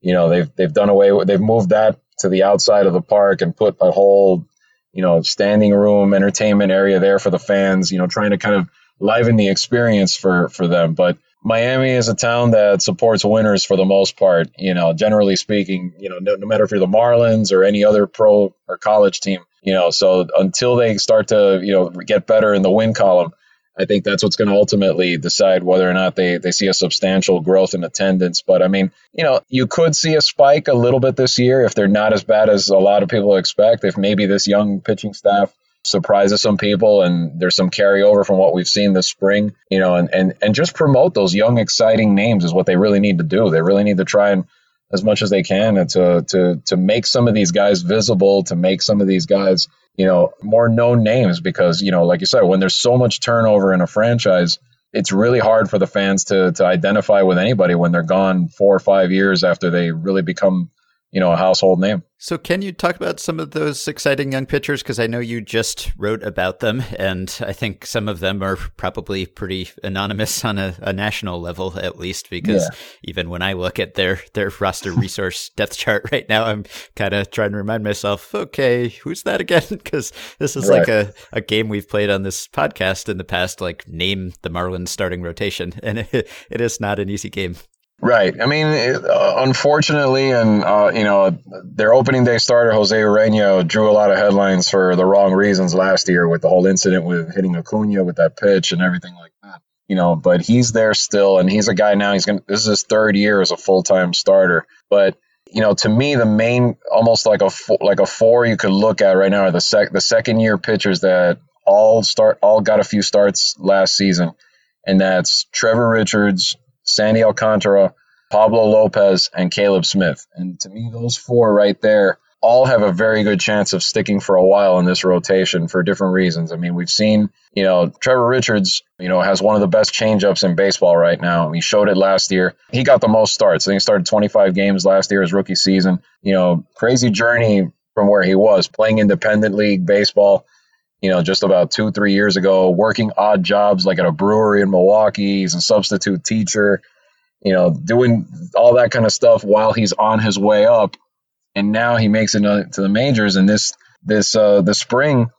You know, they've they've done away with they've moved that to the outside of the park and put a whole, you know, standing room entertainment area there for the fans. You know, trying to kind of liven the experience for for them. But Miami is a town that supports winners for the most part. You know, generally speaking, you know, no, no matter if you're the Marlins or any other pro or college team, you know, so until they start to you know get better in the win column I think that's what's going to ultimately decide whether or not they, they see a substantial growth in attendance. But I mean, you know, you could see a spike a little bit this year if they're not as bad as a lot of people expect. If maybe this young pitching staff surprises some people and there's some carryover from what we've seen this spring, you know, and, and, and just promote those young, exciting names is what they really need to do. They really need to try and as much as they can and to to to make some of these guys visible, to make some of these guys you know, more known names because, you know, like you said, when there's so much turnover in a franchise, it's really hard for the fans to to identify with anybody when they're gone four or five years after they really become, you know, a household name. So, can you talk about some of those exciting young pitchers? Because I know you just wrote about them, and I think some of them are probably pretty anonymous on a, a national level, at least. Because yeah. even when I look at their their roster resource depth chart right now, I'm kind of trying to remind myself, okay, who's that again? Because this is right. like a, a game we've played on this podcast in the past, like name the Marlins starting rotation, and it, it is not an easy game. Right. I mean, it, uh, unfortunately, and uh, you know, their opening day starter Jose Urena drew a lot of headlines for the wrong reasons last year with the whole incident with hitting Acuna with that pitch and everything like that. You know, but he's there still, and he's a guy now. He's gonna. This is his third year as a full time starter. But you know, to me, the main, almost like a like a four you could look at right now are the sec the second year pitchers that all start all got a few starts last season, and that's Trevor Richards, Sandy Alcantara, Pablo Lopez, and Caleb Smith. And to me, those four right there all have a very good chance of sticking for a while in this rotation for different reasons. I mean, we've seen, you know, Trevor Richards, you know, has one of the best changeups in baseball right now. He showed it last year. He got the most starts. I think he started 25 games last year, his rookie season. You know, crazy journey from where he was playing independent league baseball you know, just about two, three years ago, working odd jobs like at a brewery in Milwaukee. He's a substitute teacher, you know, doing all that kind of stuff while he's on his way up. And now he makes it to the majors. And this, this, uh, the spring,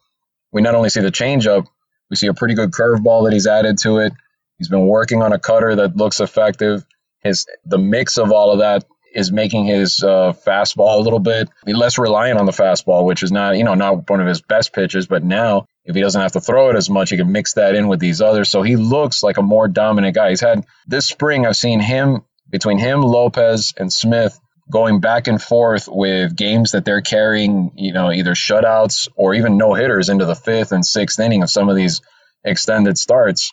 we not only see the changeup, we see a pretty good curveball that he's added to it. He's been working on a cutter that looks effective. His, the mix of all of that is making his uh, fastball a little bit less reliant on the fastball, which is not, you know, not one of his best pitches. But now, if he doesn't have to throw it as much, he can mix that in with these others. So he looks like a more dominant guy. He's had this spring, I've seen him between him, Lopez, and Smith going back and forth with games that they're carrying, you know, either shutouts or even no hitters into the fifth and sixth inning of some of these extended starts.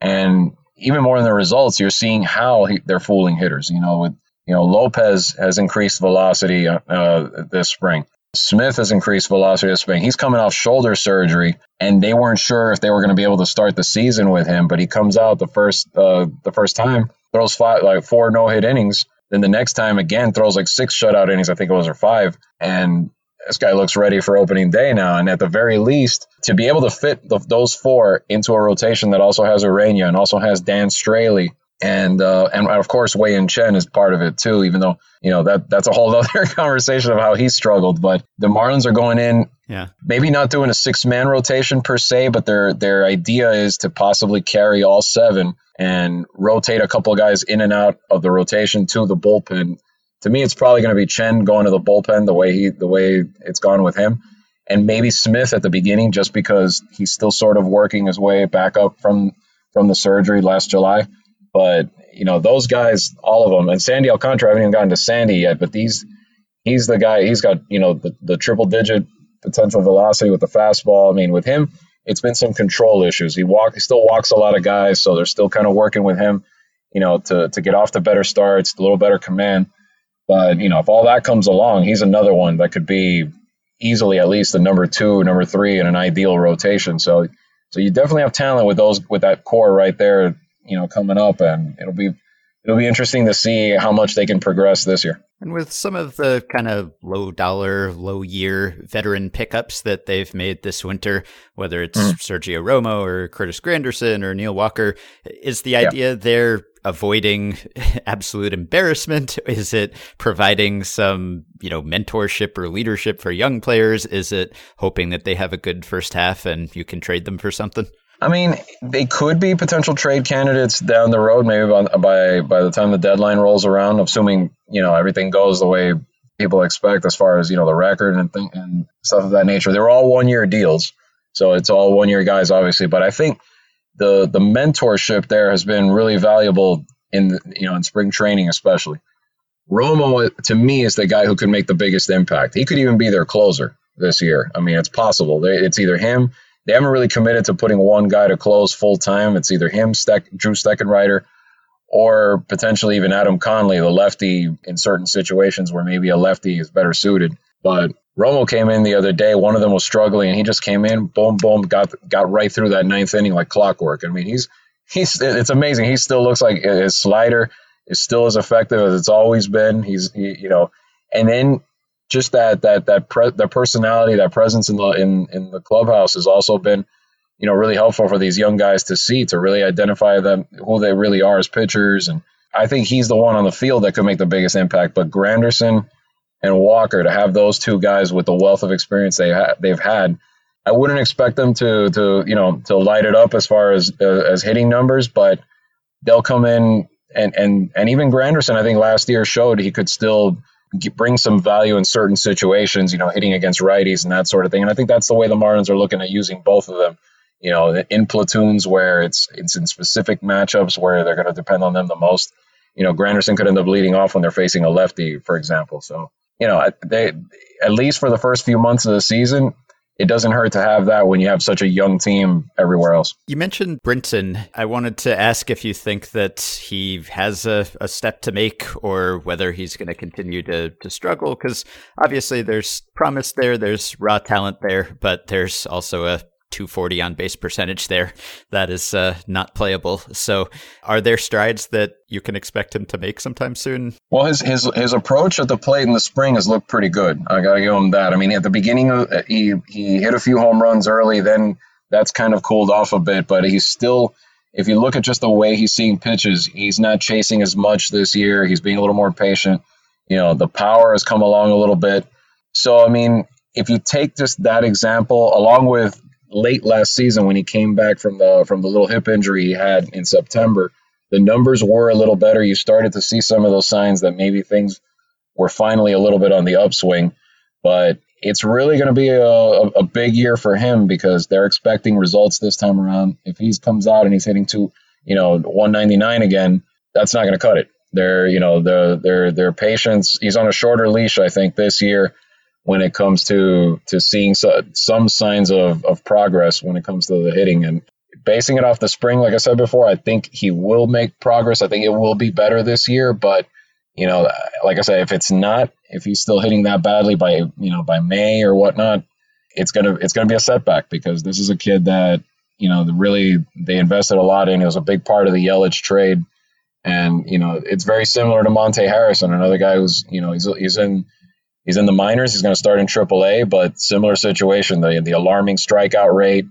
And even more in the results, you're seeing how he, they're fooling hitters. You know, with you know Lopez has increased velocity uh, this spring. Smith has increased velocity this spring. He's coming off shoulder surgery, and they weren't sure if they were going to be able to start the season with him. But he comes out the first uh, the first time, throws five like four no hit innings. Then the next time again throws like six shutout innings, I think it was or five, and this guy looks ready for opening day now. And at the very least, to be able to fit the, those four into a rotation that also has Urena and also has Dan Straily and uh, and of course Wei Yin Chen is part of it too. Even though you know that that's a whole other conversation of how he struggled. But the Marlins are going in, yeah, maybe not doing a six man rotation per se, but their their idea is to possibly carry all seven and rotate a couple of guys in and out of the rotation to the bullpen. To me, it's probably going to be Chen going to the bullpen the way he the way it's gone with him, and maybe Smith at the beginning just because he's still sort of working his way back up from from the surgery last July. But you know those guys, all of them, and Sandy Alcantara. I haven't even gotten to Sandy yet, but these he's the guy. He's got you know the, the triple digit potential velocity with the fastball. I mean, with him, it's been some control issues. He walk, he still walks a lot of guys, so they're still kind of working with him, you know, to to get off to better starts, a little better command. But you know, if all that comes along, he's another one that could be easily at least the number two, number three in an ideal rotation. So, so you definitely have talent with those with that core right there you know coming up, and it'll be it'll be interesting to see how much they can progress this year. And with some of the kind of low dollar, low year veteran pickups that they've made this winter, whether it's mm. Sergio Romo or Curtis Granderson or Neil Walker, is the idea yeah. they're avoiding absolute embarrassment? Is it providing some, you know, mentorship or leadership for young players? Is it hoping that they have a good first half and you can trade them for something? I mean, they could be potential trade candidates down the road, maybe by, by by the time the deadline rolls around, assuming you know everything goes the way people expect as far as you know the record and thing, and stuff of that nature. They're all one year deals, so it's all one year guys, obviously. But I think the the mentorship there has been really valuable in you know in spring training, especially. Romo to me is the guy who could make the biggest impact. He could even be their closer this year. I mean, it's possible. It's either him they haven't really committed to putting one guy to close full time. It's either him, Steck, Drew Steckenrider, or potentially even Adam Conley, the lefty, in certain situations where maybe a lefty is better suited. But Romo came in the other day. One of them was struggling, and he just came in, boom, boom, got got right through that ninth inning like clockwork. I mean, he's he's it's amazing. He still looks like his slider is still as effective as it's always been. He's he, you know, and then just that that that pre- personality, that presence in the in in the clubhouse has also been, you know, really helpful for these young guys to see to really identify them who they really are as pitchers. And I think he's the one on the field that could make the biggest impact. But Granderson and Walker to have those two guys with the wealth of experience they ha- they've had, I wouldn't expect them to to you know to light it up as far as uh, as hitting numbers, but they'll come in and and and even Granderson, I think last year showed he could still bring some value in certain situations, you know, hitting against righties and that sort of thing. And I think that's the way the Marlins are looking at using both of them. You know, in platoons where it's it's in specific matchups where they're going to depend on them the most. You know, Granderson could end up leading off when they're facing a lefty, for example. So, you know, they at least for the first few months of the season, it doesn't hurt to have that when you have such a young team everywhere else. You mentioned Brinson. I wanted to ask if you think that he has a, a step to make or whether he's going to continue to, to struggle because obviously there's promise there, there's raw talent there, but there's also a 240 on base percentage there. That is uh, not playable. So, are there strides that you can expect him to make sometime soon? Well, his his his approach at the plate in the spring has looked pretty good. I got to give him that. I mean, at the beginning, uh, he he hit a few home runs early. Then that's kind of cooled off a bit, but he's still. If you look at just the way he's seeing pitches, he's not chasing as much this year. He's being a little more patient. You know, the power has come along a little bit. So, I mean, if you take just that example, along with late last season when he came back from the from the little hip injury he had in September, the numbers were a little better. You started to see some of those signs that maybe things we're finally a little bit on the upswing. But it's really going to be a, a, big year for him because they're expecting results this time around. If he comes out and he's hitting to, you know, 199 again, that's not going to cut it. They're, you know, their their their patience. He's on a shorter leash, I think, this year when it comes to to seeing so, some signs of of progress when it comes to the hitting and basing it off the spring. Like I said before, I think he will make progress. I think it will be better this year, but you know, like I said, if it's not, if he's still hitting that badly by you know by May or whatnot, it's gonna it's gonna be a setback because this is a kid that you know really they invested a lot in. It was a big part of the Yelich trade, and you know it's very similar to Monte Harrison, another guy who's you know he's he's in he's in the minors. He's going to start in AAA, but similar situation. The the alarming strikeout rate,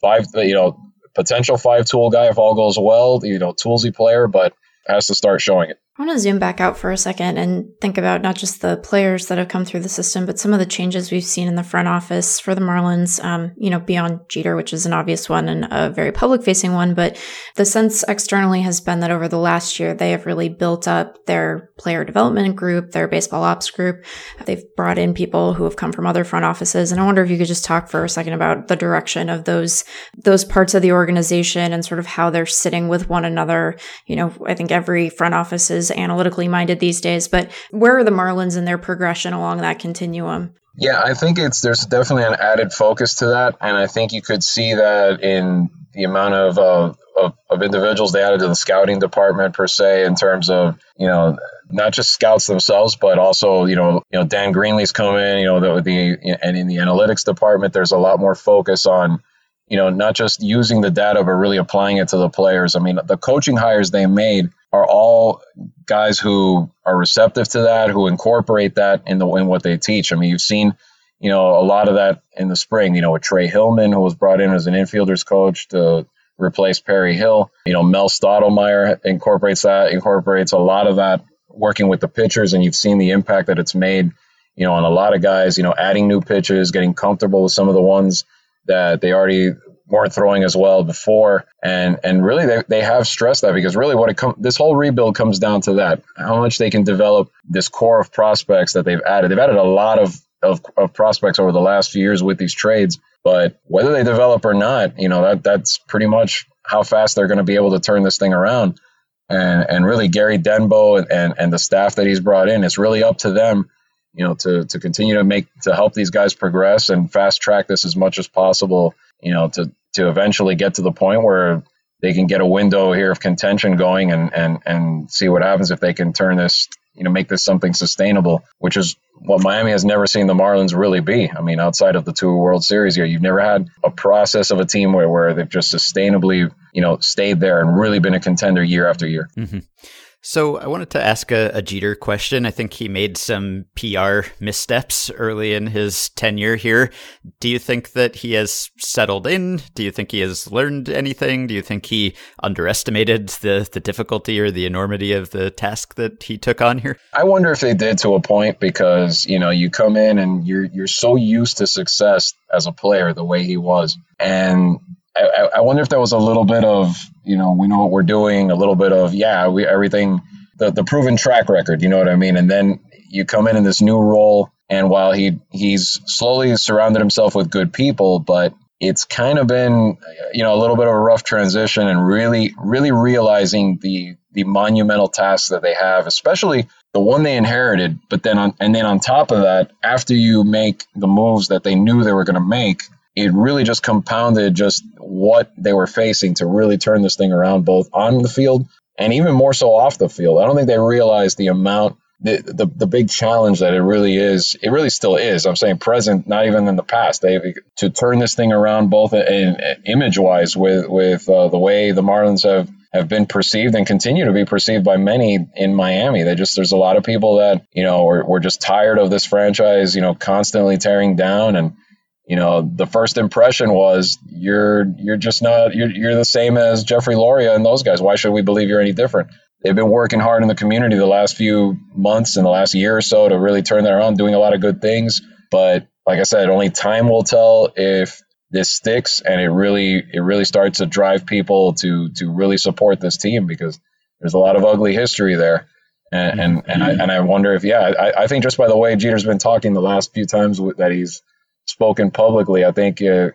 five uh, you know potential five tool guy if all goes well. You know toolsy player, but has to start showing it. I want to zoom back out for a second and think about not just the players that have come through the system, but some of the changes we've seen in the front office for the Marlins, um, you know, beyond Jeter, which is an obvious one and a very public facing one. But the sense externally has been that over the last year, they have really built up their player development group, their baseball ops group. They've brought in people who have come from other front offices. And I wonder if you could just talk for a second about the direction of those, those parts of the organization and sort of how they're sitting with one another. You know, I think every front office is analytically minded these days, but where are the Marlins in their progression along that continuum? Yeah, I think it's there's definitely an added focus to that, and I think you could see that in the amount of, uh, of of individuals they added to the scouting department per se, in terms of you know not just scouts themselves, but also you know you know Dan Greenley's come in, you know the, the and in the analytics department, there's a lot more focus on you know not just using the data, but really applying it to the players. I mean, the coaching hires they made are all guys who are receptive to that, who incorporate that in the in what they teach. I mean, you've seen, you know, a lot of that in the spring. You know, with Trey Hillman, who was brought in as an infielders coach to replace Perry Hill. You know, Mel Stottlemyre incorporates that, incorporates a lot of that working with the pitchers, and you've seen the impact that it's made. You know, on a lot of guys. You know, adding new pitches, getting comfortable with some of the ones that they already weren't throwing as well before. And and really they, they have stressed that because really what it com- this whole rebuild comes down to that how much they can develop this core of prospects that they've added. They've added a lot of of, of prospects over the last few years with these trades but whether they develop or not you know that that's pretty much how fast they're going to be able to turn this thing around. And and really Gary Denbo and, and and the staff that he's brought in it's really up to them you know to to continue to make to help these guys progress and fast track this as much as possible you know to to eventually get to the point where they can get a window here of contention going and and and see what happens if they can turn this you know make this something sustainable which is what Miami has never seen the Marlins really be. I mean, outside of the two World Series here, you've never had a process of a team where, where they've just sustainably, you know, stayed there and really been a contender year after year. Mm-hmm. So I wanted to ask a, a, Jeter question. I think he made some PR missteps early in his tenure here. Do you think that he has settled in? Do you think he has learned anything? Do you think he underestimated the, the difficulty or the enormity of the task that he took on here? I wonder if they did to a point because, you know, you come in and you're you're so used to success as a player the way he was. And I, I wonder if there was a little bit of you know we know what we're doing a little bit of yeah we everything the, the proven track record you know what i mean? And then you come in in this new role and while he he's slowly surrounded himself with good people but it's kind of been you know a little bit of a rough transition and really really realizing the the monumental tasks that they have especially the one they inherited but then on and then on top of that after you make the moves that they knew they were going to make it really just compounded just what they were facing to really turn this thing around both on the field and even more so off the field. I don't think they realized the amount the, the, the big challenge that it really is, it really still is. I'm saying present, not even in the past. They to turn this thing around both in, in image wise with with uh, the way the Marlins have have been perceived and continue to be perceived by many in Miami. They just there's a lot of people that you know we're, we're just tired of this franchise, you know, constantly tearing down and you know, the first impression was you're you're just not you're you're the same as Jeffrey Loria and those guys. Why should we believe you're any different? They've been working hard in the community the last few months and the last year or so to really turn that around, doing a lot of good things. But like I said, only time will tell if this sticks and it really it really starts to drive people to to really support this team because there's a lot of ugly history there. And and, and I and I wonder if yeah, I, I think just by the way Jeter's been talking the last few times that he's spoken publicly, I think uh,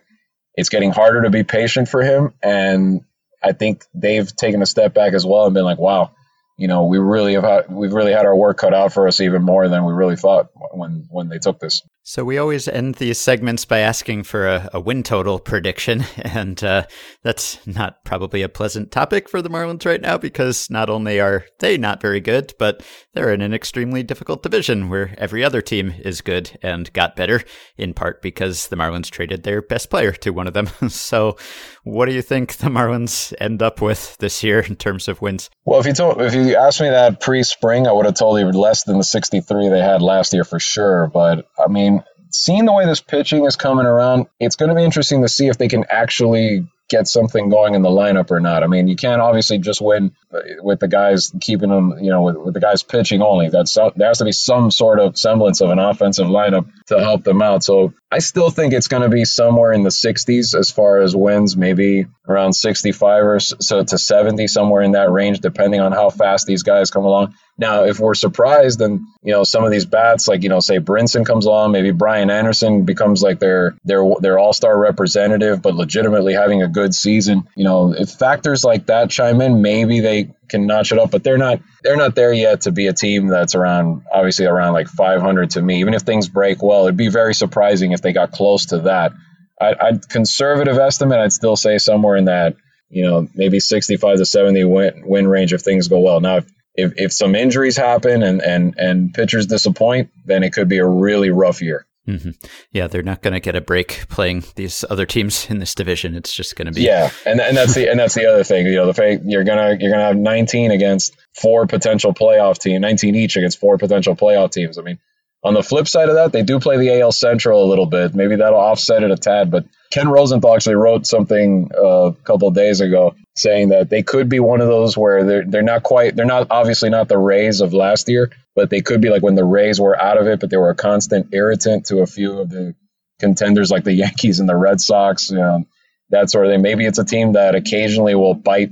it's getting harder to be patient for him, and I think they've taken a step back as well and been like, wow, you know, we really have had, we've really had our work cut out for us even more than we really thought when when they took this. So we always end these segments by asking for a, a win total prediction, and uh, that's not probably a pleasant topic for the Marlins right now because not only are they not very good, but they're in an extremely difficult division where every other team is good and got better, in part because the Marlins traded their best player to one of them. so, what do you think the Marlins end up with this year in terms of wins? Well, if you told if you asked me that pre-spring, I would have told you less than the 63 they had last year for sure. But I mean, seeing the way this pitching is coming around, it's going to be interesting to see if they can actually get something going in the lineup or not. I mean, you can't obviously just win uh, with the guys keeping them, you know, with, with the guys pitching only. That's there has to be some sort of semblance of an offensive lineup to help them out. So I still think it's going to be somewhere in the 60s as far as wins, maybe around 65 or so to 70, somewhere in that range, depending on how fast these guys come along. Now, if we're surprised, then you know some of these bats, like you know, say Brinson comes along, maybe Brian Anderson becomes like their their their all star representative, but legitimately having a good season. You know, if factors like that chime in, maybe they can notch it up, but they're not they're not there yet to be a team that's around obviously around like 500 to me. Even if things break well, it'd be very surprising if they got close to that. I, I'd conservative estimate, I'd still say somewhere in that you know maybe 65 to 70 win, win range if things go well. Now, if if, if some injuries happen and, and, and pitchers disappoint, then it could be a really rough year. Mm-hmm. Yeah, they're not going to get a break playing these other teams in this division. It's just going to be yeah, and and that's the and that's the other thing. You know, the fact you're gonna you're gonna have 19 against four potential playoff team, 19 each against four potential playoff teams. I mean, on the flip side of that, they do play the AL Central a little bit. Maybe that'll offset it a tad. But Ken Rosenthal actually wrote something uh, a couple days ago saying that they could be one of those where they're they're not quite they're not obviously not the Rays of last year, but they could be like when the Rays were out of it, but they were a constant irritant to a few of the contenders like the Yankees and the Red Sox, you know, that sort of thing. Maybe it's a team that occasionally will bite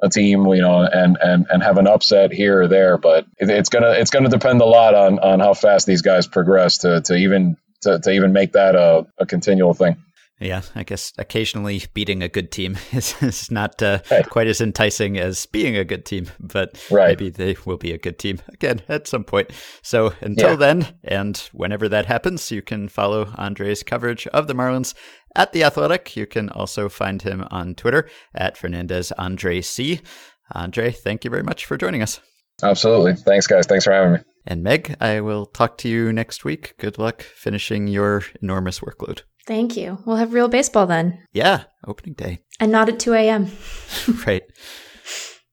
a team, you know, and and and have an upset here or there. But it, it's gonna it's gonna depend a lot on on how fast these guys progress to to even to, to even make that a, a continual thing. Yeah, I guess occasionally beating a good team is, is not uh, quite as enticing as being a good team, but right. maybe they will be a good team again at some point. So until yeah. then, and whenever that happens, you can follow Andre's coverage of the Marlins at The Athletic. You can also find him on Twitter at Fernandez Andre C. Andre, thank you very much for joining us. Absolutely. Thanks, guys. Thanks for having me. And Meg, I will talk to you next week. Good luck finishing your enormous workload. Thank you. We'll have real baseball then. Yeah, opening day. And not at 2 a.m. right.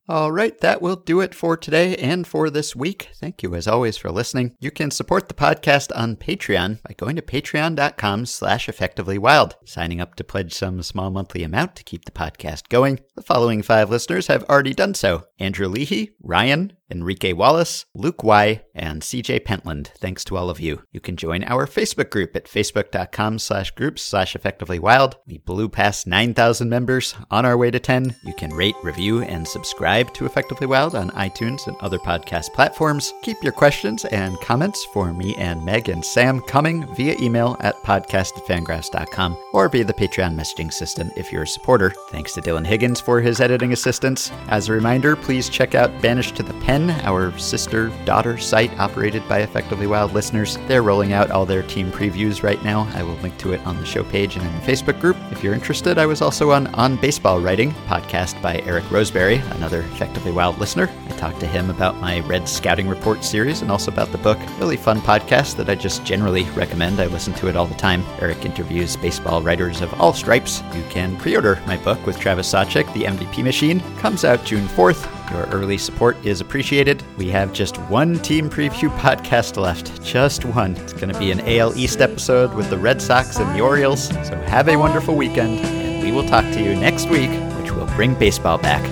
All right, that will do it for today and for this week. Thank you as always for listening. You can support the podcast on Patreon by going to patreon.com slash effectivelywild, signing up to pledge some small monthly amount to keep the podcast going. The following five listeners have already done so. Andrew Leahy, Ryan, Enrique Wallace, Luke Y, and CJ Pentland. Thanks to all of you. You can join our Facebook group at facebook.com slash groups slash effectively wild. We blew past 9,000 members on our way to 10. You can rate, review, and subscribe to Effectively Wild on iTunes and other podcast platforms. Keep your questions and comments for me and Meg and Sam coming via email at podcast at fangraphs.com or via the Patreon messaging system if you're a supporter. Thanks to Dylan Higgins for his editing assistance. As a reminder, please check out Banished to the Pen our sister daughter site operated by Effectively Wild listeners. They're rolling out all their team previews right now. I will link to it on the show page and in the Facebook group. If you're interested, I was also on On Baseball Writing, podcast by Eric Roseberry, another Effectively Wild listener. I talked to him about my Red Scouting Report series and also about the book. Really fun podcast that I just generally recommend. I listen to it all the time. Eric interviews baseball writers of all stripes. You can pre order my book with Travis Sawchik, The MVP Machine. Comes out June 4th. Your early support is appreciated. We have just one team preview podcast left. Just one. It's going to be an AL East episode with the Red Sox and the Orioles. So have a wonderful weekend, and we will talk to you next week, which will bring baseball back.